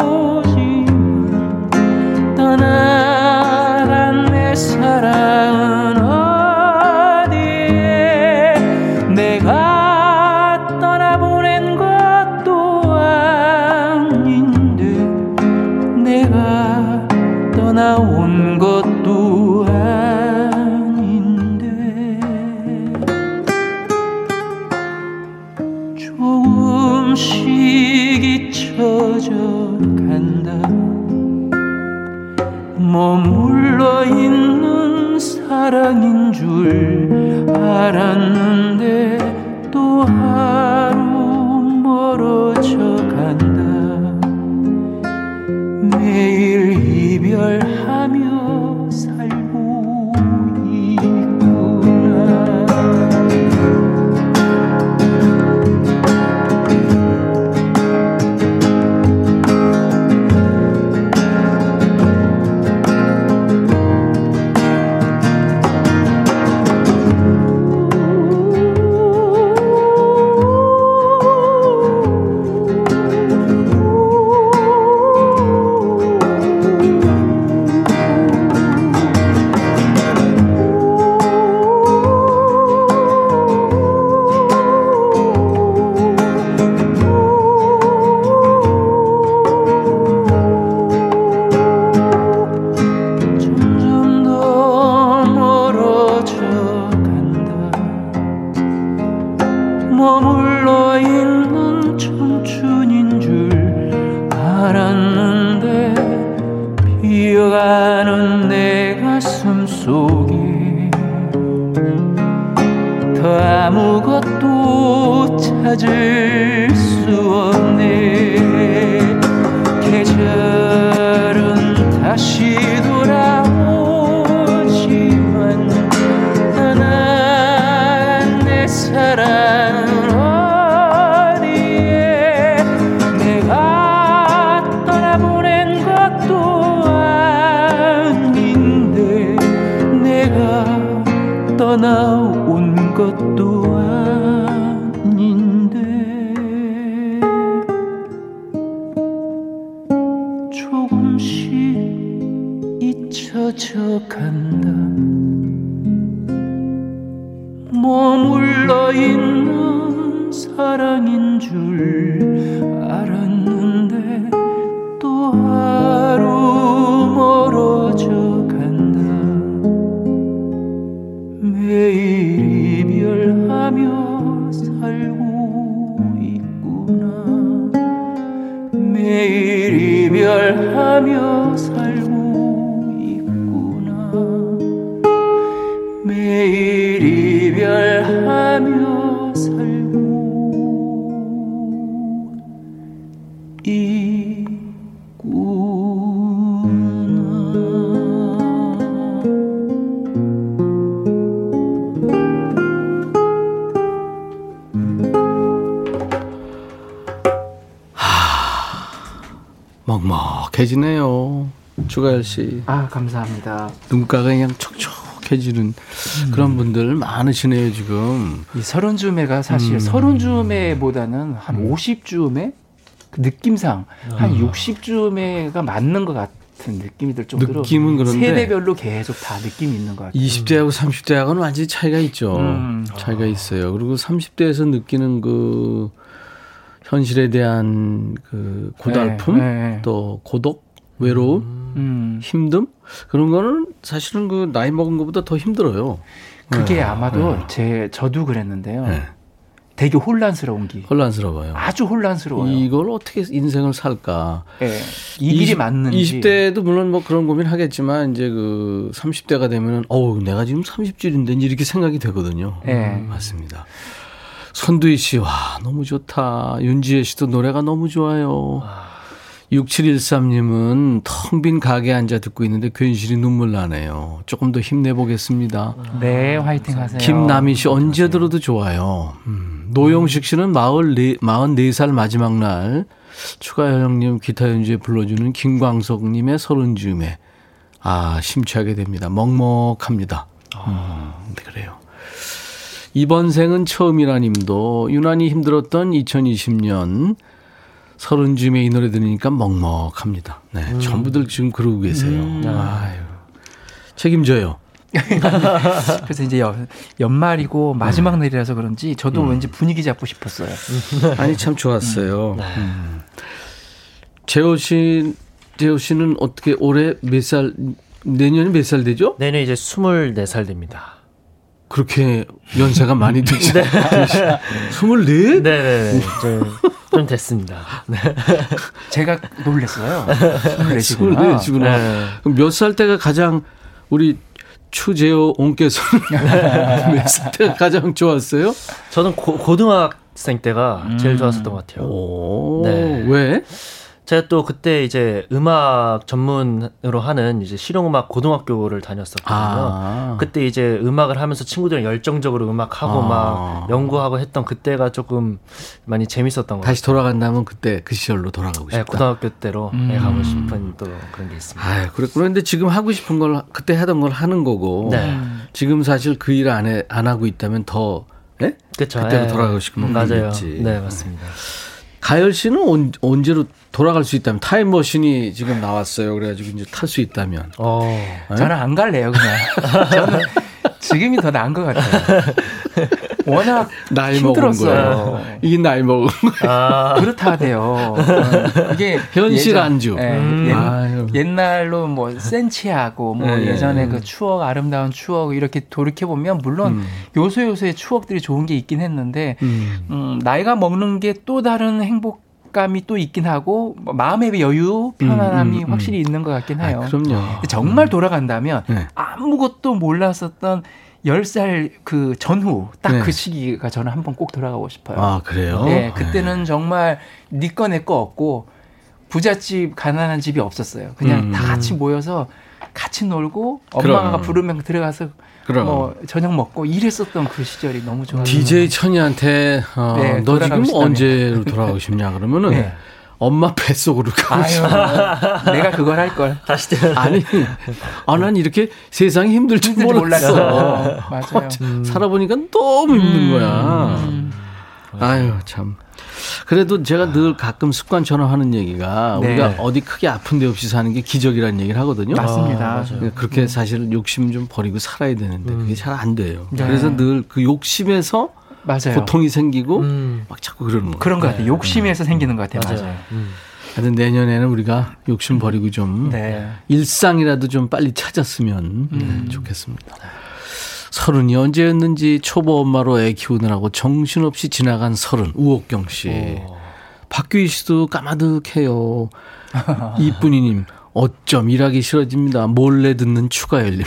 F: 이별하며 살고 있구나
A: 먹먹해지네요. 주가열 씨.
F: 아 감사합니다.
A: 눈가가 그냥 촉촉 해지는 그런 분들 많으시네요, 지금.
F: 이 서른 즈음에가 사실
A: 음.
F: 서른 즈음에보다는 한 오십 즈음에 그 느낌상 한 육십 즈음에가 맞는 것 같은 느낌이 들 정도로
A: 느낌은 그런데
F: 세대별로 계속 다 느낌이 있는 것 같아요.
A: 20대하고 30대하고는 완전히 차이가 있죠.
F: 음.
A: 차이가 있어요. 그리고 30대에서 느끼는 그 현실에 대한 그 고달픔,
F: 네, 네.
A: 또 고독, 외로움,
F: 음.
A: 힘듦 그런 거는 사실은 그 나이 먹은 것보다 더 힘들어요.
F: 그게
A: 네.
F: 아마도
A: 네.
F: 제 저도 그랬는데요.
A: 네.
F: 되게 혼란스러운 기.
A: 혼란스러워요.
F: 아주 혼란스러워요.
A: 이걸 어떻게 인생을 살까?
F: 예. 이 길이
A: 20,
F: 맞는지.
A: 20대도 물론 뭐 그런 고민 하겠지만 이제 그 30대가 되면은 어우 내가 지금 30줄인데 이렇게 생각이 되거든요.
F: 예.
A: 음, 맞습니다. 손두희 씨, 와, 너무 좋다. 윤지혜 씨도 노래가 너무 좋아요. 6713님은 텅 빈 가게에 앉아 듣고 있는데 괜시리 눈물 나네요. 조금 더 힘내보겠습니다.
F: 네, 화이팅 하세요.
A: 김남희 씨 언제 들어도 좋아요. 음, 노영식 씨는 마흔 네, 44살 마지막 날 추가열 형님 기타 연주에 불러주는 김광석님의 서른 즈음에 아 심취하게 됩니다. 먹먹합니다. 음, 네, 그래요. 이번 생은 처음이라 님도 유난히 힘들었던 2020년 서른 즈음에 이 노래 들으니까 먹먹합니다. 네, 전부들 지금 그러고 계세요. 아유, 책임져요.
F: 그래서 이제 연, 연말이고 마지막 날이라서 그런지 저도 왠지 분위기 잡고 싶었어요.
A: 아니 참 좋았어요. 음. 재호 씨, 재호 씨는 어떻게 올해 몇 살, 내년에 몇 살 되죠?
E: 내년 이제 24살 됩니다.
A: 그렇게 연세가 많이 되시, 스물네?
E: 네네. 좀, 좀 됐습니다. 네.
F: 제가 놀랬어요. 24시구나.
A: 스물네시구나.
E: 네.
A: 그럼 몇 살 때가 가장 우리 추재호 옹께서는 몇살 때가 가장 좋았어요?
E: 저는 고, 고등학생 때가 제일 좋았었던 것 같아요.
A: 오,
E: 네.
A: 왜?
E: 제가 또 그때 이제 음악 전문으로 하는 이제 실용음악 고등학교를 다녔었거든요.
A: 아.
E: 그때 이제 음악을 하면서 친구들이랑 열정적으로 음악하고
A: 아.
E: 막 연구하고 했던 그때가 조금 많이 재밌었던 것 같아요.
A: 다시 돌아간다면 그때 그 시절로 돌아가고 싶다.
E: 네, 고등학교 때로
F: 음.
E: 네, 가고 싶은 또 그런 게 있습니다.
A: 아, 그랬구나. 근데 지금 하고 싶은 걸 그때 하던 걸 하는 거고.
E: 네.
A: 지금 사실 그 일 안 해, 안 하고 있다면 더, 예?
E: 그쵸.
A: 그때로
E: 예.
A: 돌아가고 싶으면
E: 맞아요.
A: 그러겠지.
E: 네, 맞습니다.
A: 가열 씨는 언, 언제로 돌아갈 수 있다면 타임머신이 지금 나왔어요. 그래가지고 이제 탈 수 있다면.
E: 어.
F: 저는 안 갈래요, 그냥. 저는 지금이 더 나은 것 같아요. 워낙
A: 나이 먹은
F: 힘들었어요.
A: 거예요. 이게 나이 먹은 거예요.
E: 아.
F: 그렇다 하대요. 그게
A: 현실
F: 예전-
A: 안주.
F: 예,
A: 음.
F: 옛. 옛날로 뭐 센치하고 뭐
A: 예, 예.
F: 예전에 그 추억 아름다운 추억 이렇게 돌이켜 보면 물론
A: 음.
F: 요소 요소의 추억들이 좋은 게 있긴 했는데
A: 음.
F: 음, 나이가 먹는 게 또 다른 행복 감이 또 있긴 하고 뭐 마음의 여유, 편안함이 음, 음, 음. 확실히 있는 것 같긴 해요.
A: 아, 그럼요.
F: 정말 돌아간다면 네. 아무것도 몰랐었던 10살 그 전후 딱그 네. 그 시기가 저는 한번 꼭 돌아가고 싶어요.
A: 아, 그래요?
F: 네, 그때는 네. 정말 니꺼 네 내꺼 없고 부잣집 가난한 집이 없었어요. 그냥 음. 다 같이 모여서 같이 놀고 엄마가 그럼. 부르면 들어가서 그럼. 뭐 저녁 먹고 이랬었던 그 시절이 너무 좋아요.
A: DJ 천이한테 어, 네, 너 지금 언제로 돌아가고 싶냐 그러면은 네. 엄마 뱃속으로 가고 싶어.
F: 내가 그걸 할 걸.
E: 다시
A: 아니, 아, 난 이렇게 세상이 힘들 줄 몰랐어.
F: 맞아요.
A: 음. 살아보니까 너무 힘든 음. 거야. 음. 아유, 참. 그래도 제가 늘 가끔 습관처럼 하는 얘기가 네. 우리가 어디 크게 아픈 데 없이 사는 게 기적이라는 얘기를 하거든요.
F: 맞습니다. 아,
A: 그렇게 사실 욕심 좀 버리고 살아야 되는데 그게 음. 잘안 돼요. 네. 그래서 늘 그 욕심에서 맞아요. 고통이 생기고 음. 막 자꾸 그러는 거예요.
F: 그런 것 같아요. 욕심에서 음. 생기는 것 같아요. 맞아요. 맞아요.
A: 음. 하여튼 내년에는 우리가 욕심 버리고 좀 네. 일상이라도 좀 빨리 찾았으면 음. 좋겠습니다. 서른이 언제였는지 초보 엄마로 애 키우느라고 정신없이 지나간 서른 우옥경 씨. 오. 박규희 씨도 까마득해요. 이쁜이님 어쩜 일하기 싫어집니다. 몰래 듣는 추가 열림.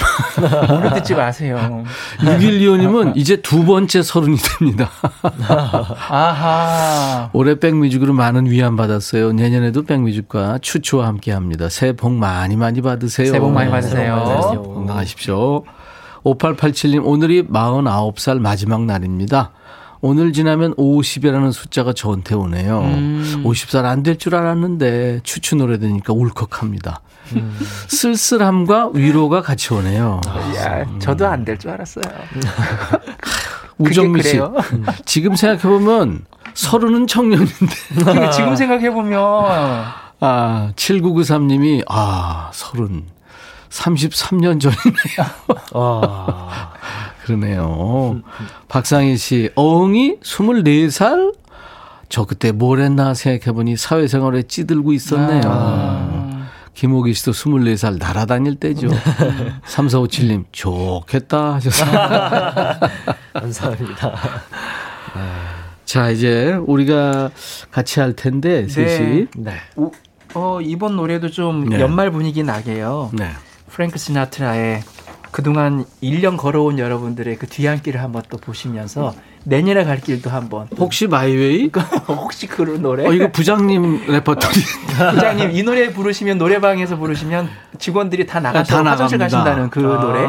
F: 몰래 듣지 마세요.
A: 6125님은 이제 두 번째 서른이 됩니다.
F: 아하.
A: 올해 백뮤직으로 많은 위안 받았어요. 내년에도 백뮤직과 추추와 함께 합니다. 새해 복 많이 많이 받으세요.
F: 새해 복 많이 받으세요.
A: 건강하십시오. 5887님, 오늘이 49살 마지막 날입니다. 오늘 지나면 50이라는 숫자가 저한테 오네요. 음. 50살 안 될 줄 알았는데 추추 노래 들으니까 울컥합니다. 음. 쓸쓸함과 위로가 같이 오네요.
F: 야, 저도 안 될 줄 알았어요.
A: 우정미 씨, 지금 생각해 보면 서른은 청년인데.
F: 지금 생각해 보면
A: 아 7993님이 아 서른 33년 전이네요. 아. 그러네요. 박상희 씨, 어흥이 24살? 저 그때 뭘 했나 생각해보니 사회생활에 찌들고 있었네요. 아. 김호기 씨도 24살 날아다닐 때죠. 3457님, 좋겠다 하셨어요.
E: 감사합니다.
A: 자, 이제 우리가 같이 할 텐데, 셋이.
F: 네. 네. 어, 이번 노래도 좀 네. 연말 분위기 나게요. 네. 프랭크 시나트라의 그동안 1년 걸어온 여러분들의 그 뒤안길을 한번 또 보시면서 내년에 갈 길도 한번
A: 혹시 마이웨이?
F: 혹시 그런 노래?
A: 어, 이거 부장님 레퍼토리.
F: 부장님 이 노래 부르시면 노래방에서 부르시면 직원들이 다 나가서 아, 화장실 가신다는 그 아, 노래.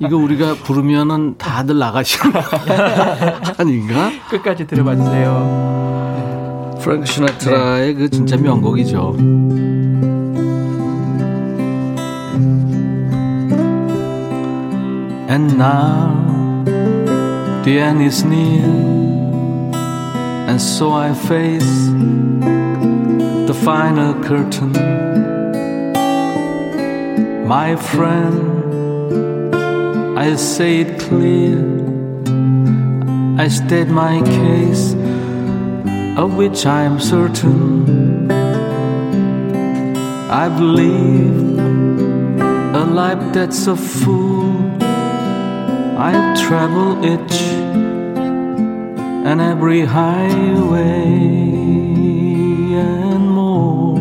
A: 이거 우리가 부르면은 다들 나가시는 아닌가?
F: 끝까지 들어봐 주세요.
A: 프랭크 시나트라의 네. 그 진짜 명곡이죠. And now the end is near, and so I face the final curtain. My friend, I say it clear, I state my case, of which I am certain. I believe a life that's a fool I've traveled each and every highway and more,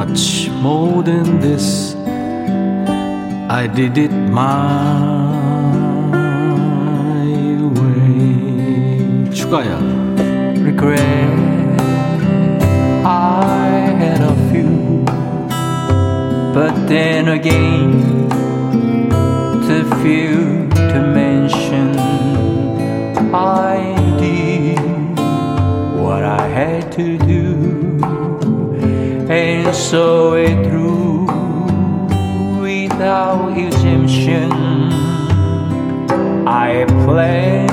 A: much more than this. I did it my way. 추가야.
H: Regret I had a few, but then again a few to mention. I did what I had to do, and so it through without exemption. I plan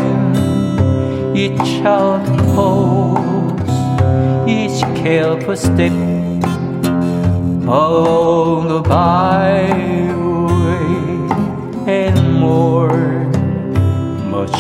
H: each child pose, each careful step along the byway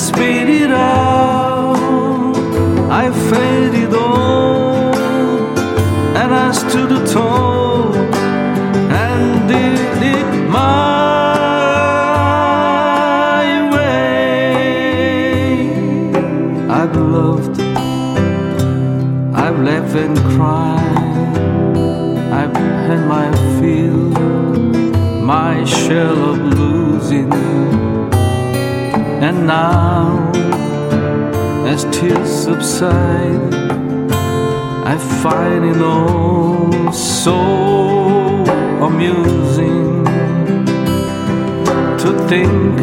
A: spit it out. I it all, and I stood tall and did it my way. I've loved, I've laughed and cried, I've had my fill, my share of losing, and now as tears subside, I find it all so amusing to think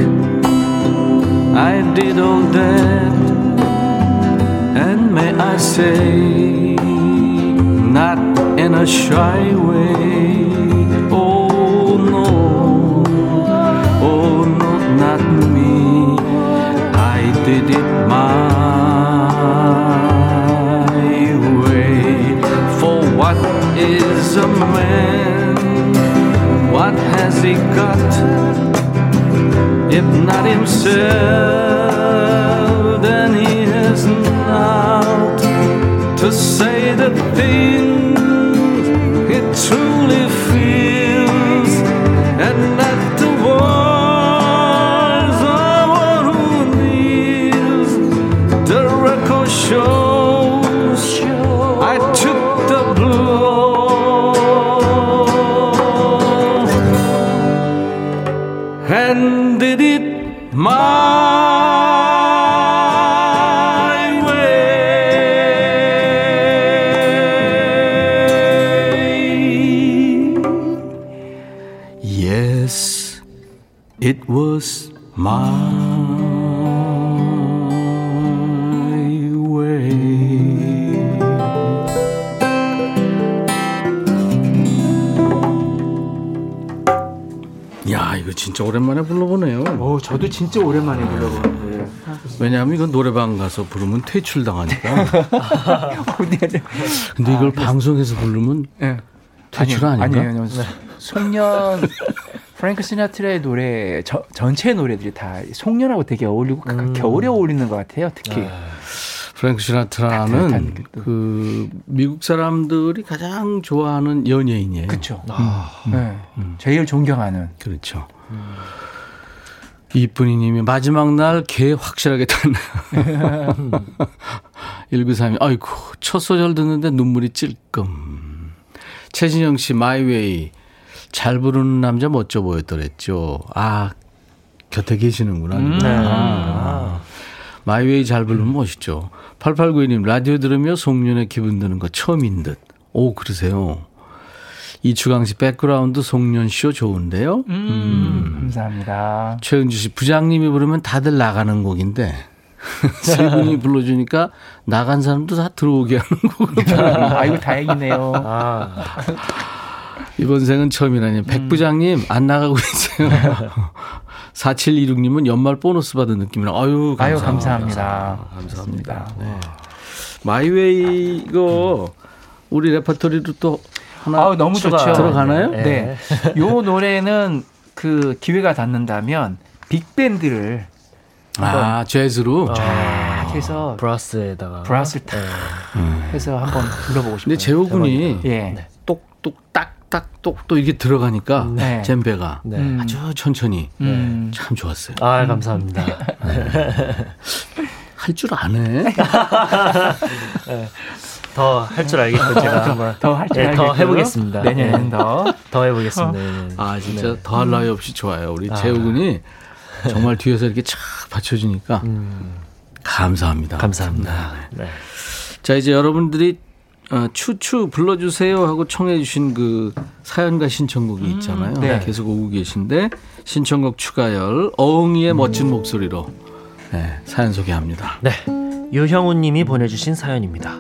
A: I did all that, and may I say, not in a shy way. Has he got? If not himself, then he has not to say the things
I: 진짜 오랜만에 불러보네요.
F: 오, 저도 진짜 오랜만에 불러보는데.
I: 왜냐하면 이건 노래방 가서 부르면 퇴출당하니까.
F: 네, 네.
I: 근데 이걸 방송에서 부르면
F: 예.
I: 퇴출
F: 아니,
I: 아닌가?
F: 아니에요. 아니에요. 송년 프랭크 시나트라의 노래 저, 전체 노래들이 다 송년하고 되게 어울리고 그 겨울에 어울리는 것 같아요. 특히
I: 프랭크 시나트라는
F: 따뜻한
I: 그 미국 사람들이 가장 좋아하는 연예인이에요.
F: 그렇죠. 네. 제일 존경하는
I: 그렇죠. 이쁜이님이 마지막 날 계 확실하게 탔네요. 1932. 아이고 첫 소절 듣는데 눈물이 찔끔. 최진영 씨 My Way 잘 부르는 남자 멋져 보였더랬죠. 아 곁에 계시는구나.
E: 네.
I: 아. My Way 잘 부르면 멋있죠. 8892님 라디오 들으며 송년회 기분 드는 거 처음인 듯. 오 그러세요. 이추강 씨 백그라운드 송년쇼 좋은데요.
F: 음, 감사합니다.
I: 최은주 씨 부장님이 부르면 다들 나가는 곡인데 세 분이 불러주니까 나간 사람도 다 들어오게 하는 곡을
F: 아이고 다행이네요.
E: 아,
I: 이번 생은 처음이라니 백 부장님 안 나가고 있어요. 4726님은 연말 보너스 받은 느낌이라 아유 감사합니다.
F: 아유 감사합니다.
I: 감사합니다. 네. My Way 이거 우리 레퍼토리로 또 하나
F: 아우 너무. 좋죠.
I: 들어가나요?
E: 네.
F: 네. 요 노래는 그 기회가 닿는다면 빅밴드를
I: 아 재즈로.
F: 딱 해서
E: 브라스에다가
F: 브라스를 탁 해서 한번 불러보고 싶어요.
I: 근데 재호군이
F: 예.
I: 똑똑 딱 딱똑 또 이게 들어가니까
F: 네.
I: 젬베가
E: 네.
F: 음.
I: 아주 천천히
F: 음.
I: 참 좋았어요.
E: 아, 감사합니다.
I: 할 줄 아네.
E: 더 할 줄 알겠고 제가 한번
F: 더할
E: 네, 더 해보겠습니다.
F: 내년에는
E: 네.
F: 더.
E: 더 해보겠습니다. 네.
I: 아 진짜
E: 네.
I: 더할 나위 없이 좋아요. 우리 재우군이 정말 뒤에서 이렇게 촥 받쳐주니까 감사합니다.
E: 감사합니다. 네.
I: 자 이제 여러분들이 어, 추추 불러주세요 하고 청해 주신 그 사연과 신청곡이 있잖아요.
F: 네.
I: 계속 오고 계신데 신청곡 추가열 어흥이의 멋진 목소리로 네, 사연 소개합니다.
E: 네. 유형훈 님이 보내주신 사연입니다.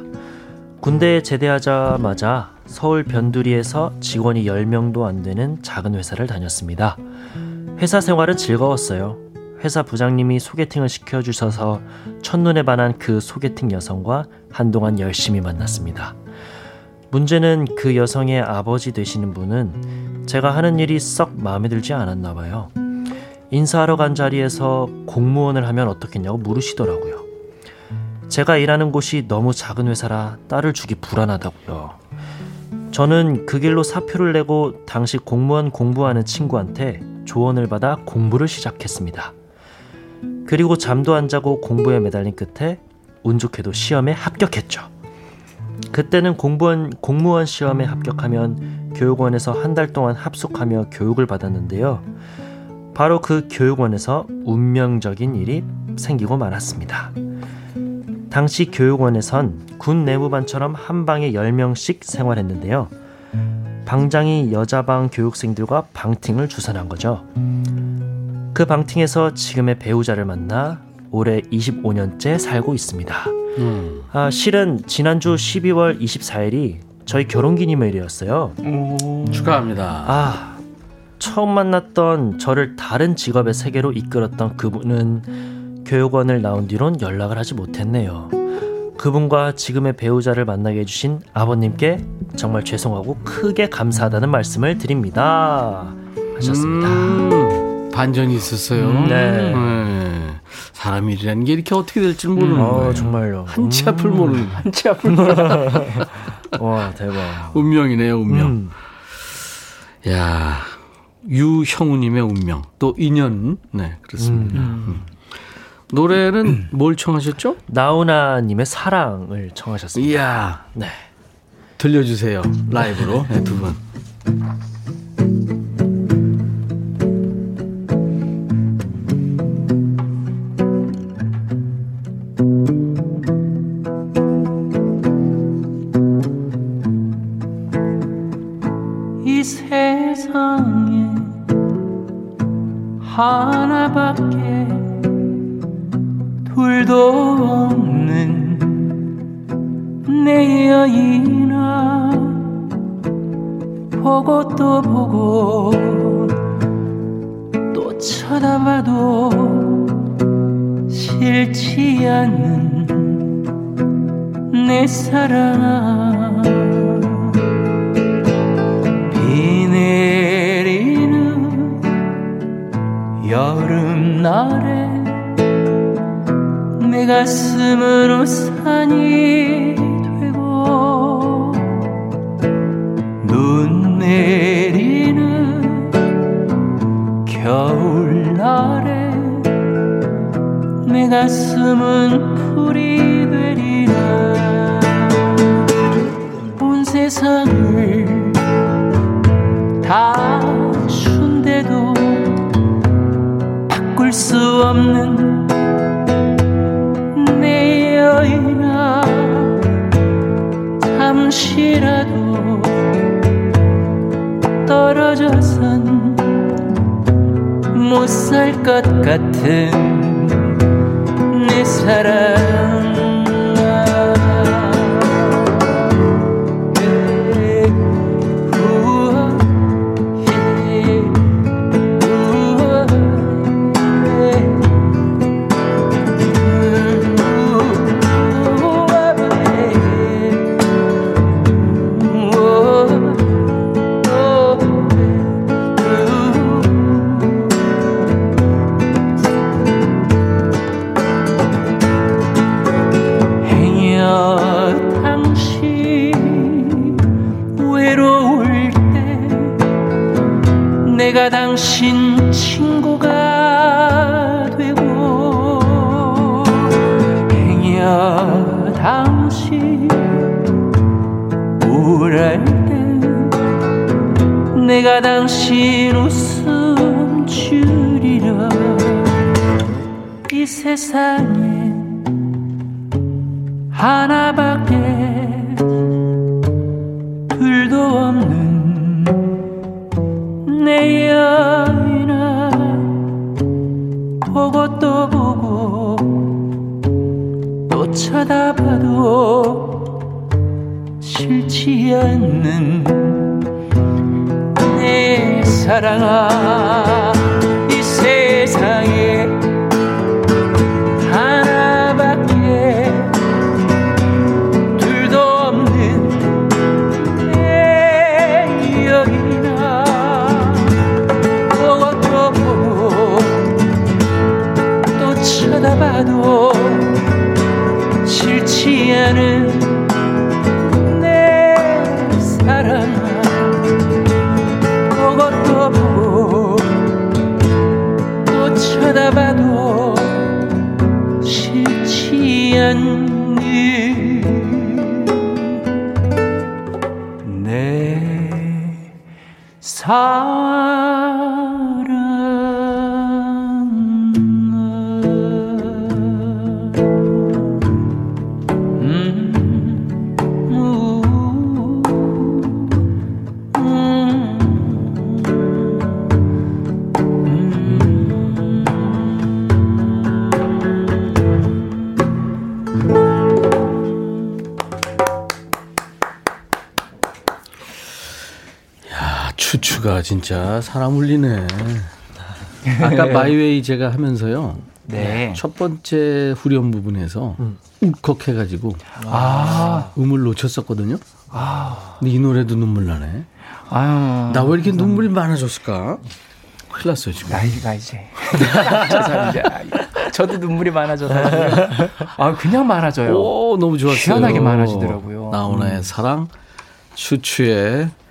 E: 군대에 제대하자마자 서울 변두리에서 직원이 10명도 안 되는 작은 회사를 다녔습니다. 회사 생활은 즐거웠어요. 회사 부장님이 소개팅을 시켜주셔서 첫눈에 반한 그 소개팅 여성과 한동안 열심히 만났습니다. 문제는 그 여성의 아버지 되시는 분은 제가 하는 일이 썩 마음에 들지 않았나 봐요. 인사하러 간 자리에서 공무원을 하면 어떻겠냐고 물으시더라고요. 제가 일하는 곳이 너무 작은 회사라 딸을 주기 불안하다고요. 저는 그 길로 사표를 내고 당시 공무원 공부하는 친구한테 조언을 받아 공부를 시작했습니다. 그리고 잠도 안 자고 공부에 매달린 끝에 운 좋게도 시험에 합격했죠. 그때는 공무원, 공무원 시험에 합격하면 교육원에서 한 달 동안 합숙하며 교육을 받았는데요. 바로 그 교육원에서 운명적인 일이 생기고 말았습니다. 당시 교육원에선 군 내무반처럼 한 방에 10명씩 생활했는데요. 방장이 여자방 교육생들과 방팅을 주선한 거죠. 그 방팅에서 지금의 배우자를 만나 올해 25년째 살고 있습니다. 음. 아, 실은 지난주 12월 24일이 저희 결혼 기념일이었어요.
F: 오. 축하합니다.
E: 아, 처음 만났던 저를 다른 직업의 세계로 이끌었던 그분은 교육원을 나온 뒤론 연락을 하지 못했네요. 그분과 지금의 배우자를 만나게 해주신 아버님께 정말 죄송하고 크게 감사하다는 말씀을 드립니다. 하셨습니다. 음,
F: 반전이 있었어요. 음, 네. 네. 사람 일이라는 게 이렇게 어떻게 될지 모르는 음, 거예요.
E: 정말요.
F: 한치 앞을 음. 모르는.
A: 한치 앞을 모르는.
E: 와 대박.
F: 운명이네요, 운명. 음. 야 유형우님의 운명 또 인연. 네 그렇습니다. 노래는 뭘 청하셨죠?
E: 나훈아님의 사랑을 청하셨습니다.
F: 이야. 네. 들려주세요. 라이브로 네, 두 분.
A: 진짜 사람 울리네. 아까 마이웨이 제가 하면서요. 네. 첫 번째 후렴 부분에서 음. 울컥해가지고 아. 음을 놓쳤었거든요. 아. 근데 이 노래도 눈물 나네. 아유. 나 왜 이렇게 눈물이 많아졌을까? 큰일 났어요, 지금.
F: 나이가 이제. 저도 눈물이 많아져서. 아, 그냥 많아져요.
A: 오, 너무 좋았어요.
F: 시원하게 많아지더라고요.
A: 나훈아의 음. 사랑, 추추의 어,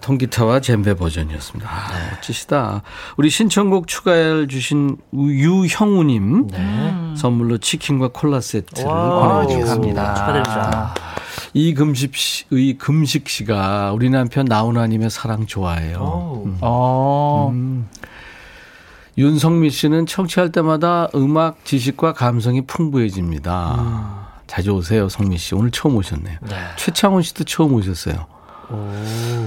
A: 통기타와 젬베 버전이었습니다. 아, 네. 멋지시다. 우리 신청곡 추가열 주신 유형우님 네. 선물로 치킨과 콜라 세트를 보내드리겠습니다. 축하드립니다. 이금식 의 금식 씨가 우리 남편 나훈아님의 사랑 좋아해요. 음. 어. 음. 윤성미 씨는 청취할 때마다 음악 지식과 감성이 풍부해집니다. 음. 자주 오세요, 성미 씨. 오늘 처음 오셨네요. 네. 최창훈 씨도 처음 오셨어요.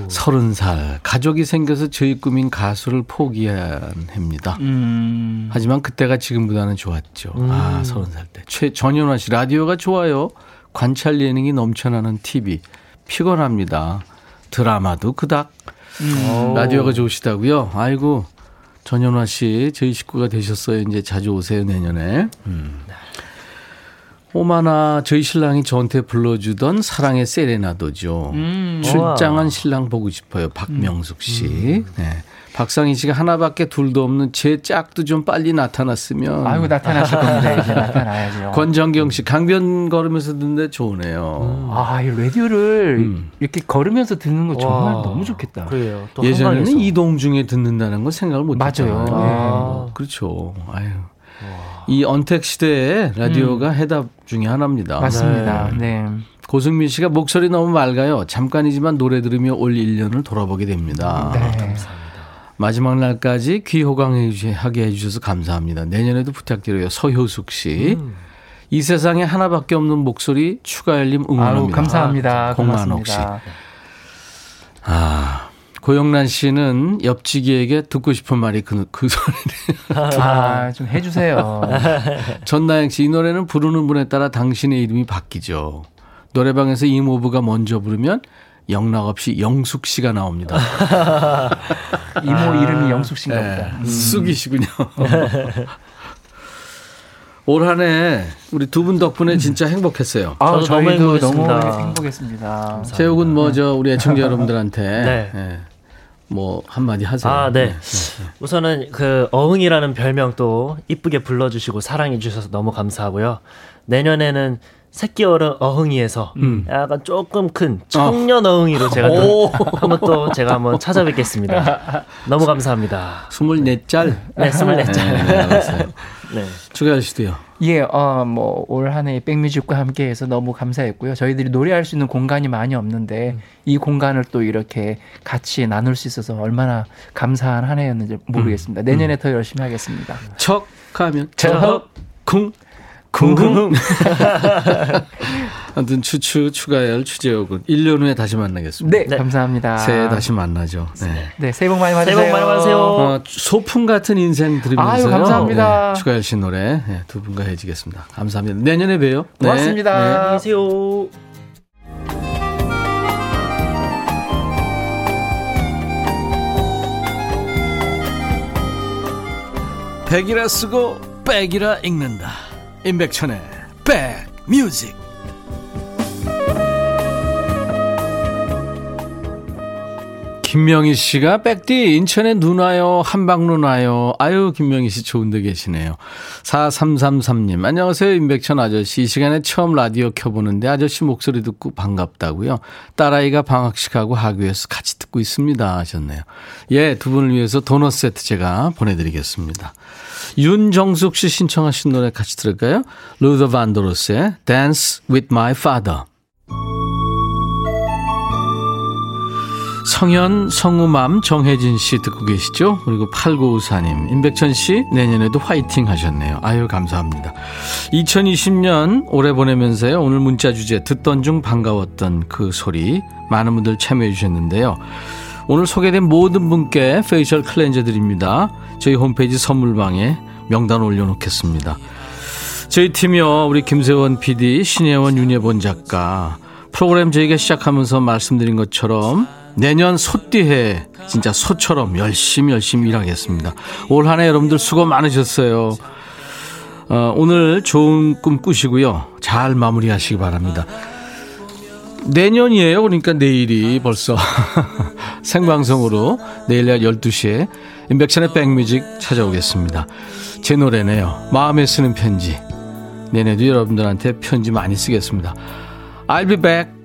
A: 서른 살 가족이 생겨서 저희 꿈인 가수를 포기한 해입니다. 음. 하지만 그때가 지금보다는 좋았죠. 음. 아 서른 살 때. 최 전현화 씨 라디오가 좋아요. 관찰 예능이 넘쳐나는 TV 피곤합니다. 드라마도 그닥. 음. 라디오가 좋으시다고요. 아이고 전현화 씨 저희 식구가 되셨어요. 이제 자주 오세요 내년에. 음. 오마나 저희 신랑이 저한테 불러주던 사랑의 세레나도죠. 음, 출장한 신랑 보고 싶어요. 박명숙 씨. 음. 네. 박상희 씨가 하나밖에 둘도 없는 제 짝도 좀 빨리 나타났으면.
F: 아이고 나타났을 겁니다. 이제 나타나야죠.
A: 권정경 씨 강변 걸으면서 듣는데 좋으네요.
F: 음. 아, 이 라디오를 음. 이렇게 걸으면서 듣는 거 정말 와. 너무 좋겠다.
A: 그래요. 예전에는 한강에서. 이동 중에 듣는다는 거 생각을 못
F: 했잖아요. 맞아요.
A: 아. 네. 그렇죠. 아유. 이 언택 시대의 라디오가 음. 해답 중의 하나입니다.
F: 맞습니다. 네. 네.
A: 고승민 씨가 목소리 너무 맑아요. 잠깐이지만 노래 들으며 올 1년을 돌아보게 됩니다. 네. 감사합니다. 마지막 날까지 귀 호강하게 해주셔서 감사합니다. 내년에도 부탁드려요. 서효숙 씨. 음. 이 세상에 하나밖에 없는 목소리 추가열님 응원합니다. 아유,
F: 감사합니다.
A: 공만옥 씨. 아, 고영란 씨는 옆지기에게 듣고 싶은 말이 그, 그 소리를.
F: 아, 좀 해주세요.
A: 전나영 씨, 이 노래는 부르는 분에 따라 당신의 이름이 바뀌죠. 노래방에서 이모부가 먼저 부르면 영락 없이 영숙 씨가 나옵니다.
F: 이모 아, 이름이 영숙 씨인가 네, 보다.
A: 음. 쑥이시군요. 올 한해 우리 두 분 덕분에 진짜 행복했어요.
F: 아, 저희도 너무 행복했습니다.
A: 제욱은 뭐 저 우리 애청자 여러분들한테 네. 네. 뭐 한마디 하세요.
E: 아, 네. 네. 네. 우선은 그 어흥이라는 별명 또 이쁘게 불러주시고 사랑해 주셔서 너무 감사하고요. 내년에는 새끼 어른 어흥이에서 음. 약간 조금 큰 청년 어. 흥이로 제가 또 한번 또 제가 한번 찾아뵙겠습니다. 너무 감사합니다.
A: 24짤?
E: 네, 24짤. 네,
A: 네. 추가할 수도요.
F: 예, 어, 뭐, 올 한 해 백뮤직과 함께 해서 너무 감사했고요. 저희들이 노래할 수 있는 공간이 많이 없는데, 음. 이 공간을 또 이렇게 같이 나눌 수 있어서 얼마나 감사한 한 해였는지 모르겠습니다. 음. 내년에 음. 더 열심히 하겠습니다.
A: 척 하면 척, 쿵 궁금. 아무튼 추추 추가열 추재혁은 1년 후에 다시 만나겠습니다.
F: 네, 네. 감사합니다.
A: 새해 다시 만나죠. 네.
F: 네, 새해 복 많이 받으세요.
E: 새해 복 많이 받으세요. 어,
A: 소풍 같은 인생 들으면서 아유,
F: 감사합니다.
A: 네, 추가열 씨 노래 네, 두 분과 해지겠습니다. 감사합니다. 내년에 봬요.
F: 네. 고맙습니다. 네.
E: 안녕히 계세요.
A: 백이라 쓰고 백이라 읽는다. 임백천의 백뮤직 김명희 씨가 백디 인천에 눈 와요? 한방 눈 와요? 아유 김명희 씨 좋은데 계시네요. 4333님 안녕하세요 임백천 아저씨. 이 시간에 처음 라디오 켜보는데 아저씨 목소리 듣고 반갑다고요. 딸아이가 방학식하고 학교에서 같이 듣고 있습니다. 하셨네요. 예 두 분을 위해서 도넛 세트 제가 보내드리겠습니다. 윤정숙 씨 신청하신 노래 같이 들을까요? 루더 반도로스의 Dance with My Father. 성현, 성우맘, 정혜진 씨 듣고 계시죠? 그리고 8954님, 임백천 씨, 내년에도 화이팅 하셨네요. 아유, 감사합니다. 2020년 올해 보내면서요, 오늘 문자 주제, 듣던 중 반가웠던 그 소리, 많은 분들 참여해 주셨는데요. 오늘 소개된 모든 분께 facial cleanser 드립니다. 저희 홈페이지 선물방에 명단 올려놓겠습니다. 저희 팀이요, 우리 김세원 PD, 신혜원, 윤예본 작가, 프로그램 저희가 시작하면서 말씀드린 것처럼 내년 소띠해 진짜 소처럼 열심히 열심히 일하겠습니다. 올 한 해 여러분들 수고 많으셨어요. 어, 오늘 좋은 꿈 꾸시고요. 잘 마무리하시기 바랍니다. 내년이에요. 그러니까 내일이 벌써 생방송으로 내일 날 12시에 인백션의 백뮤직 찾아오겠습니다. 제 노래네요. 마음에 쓰는 편지. 내년에도 여러분들한테 편지 많이 쓰겠습니다. I'll be back.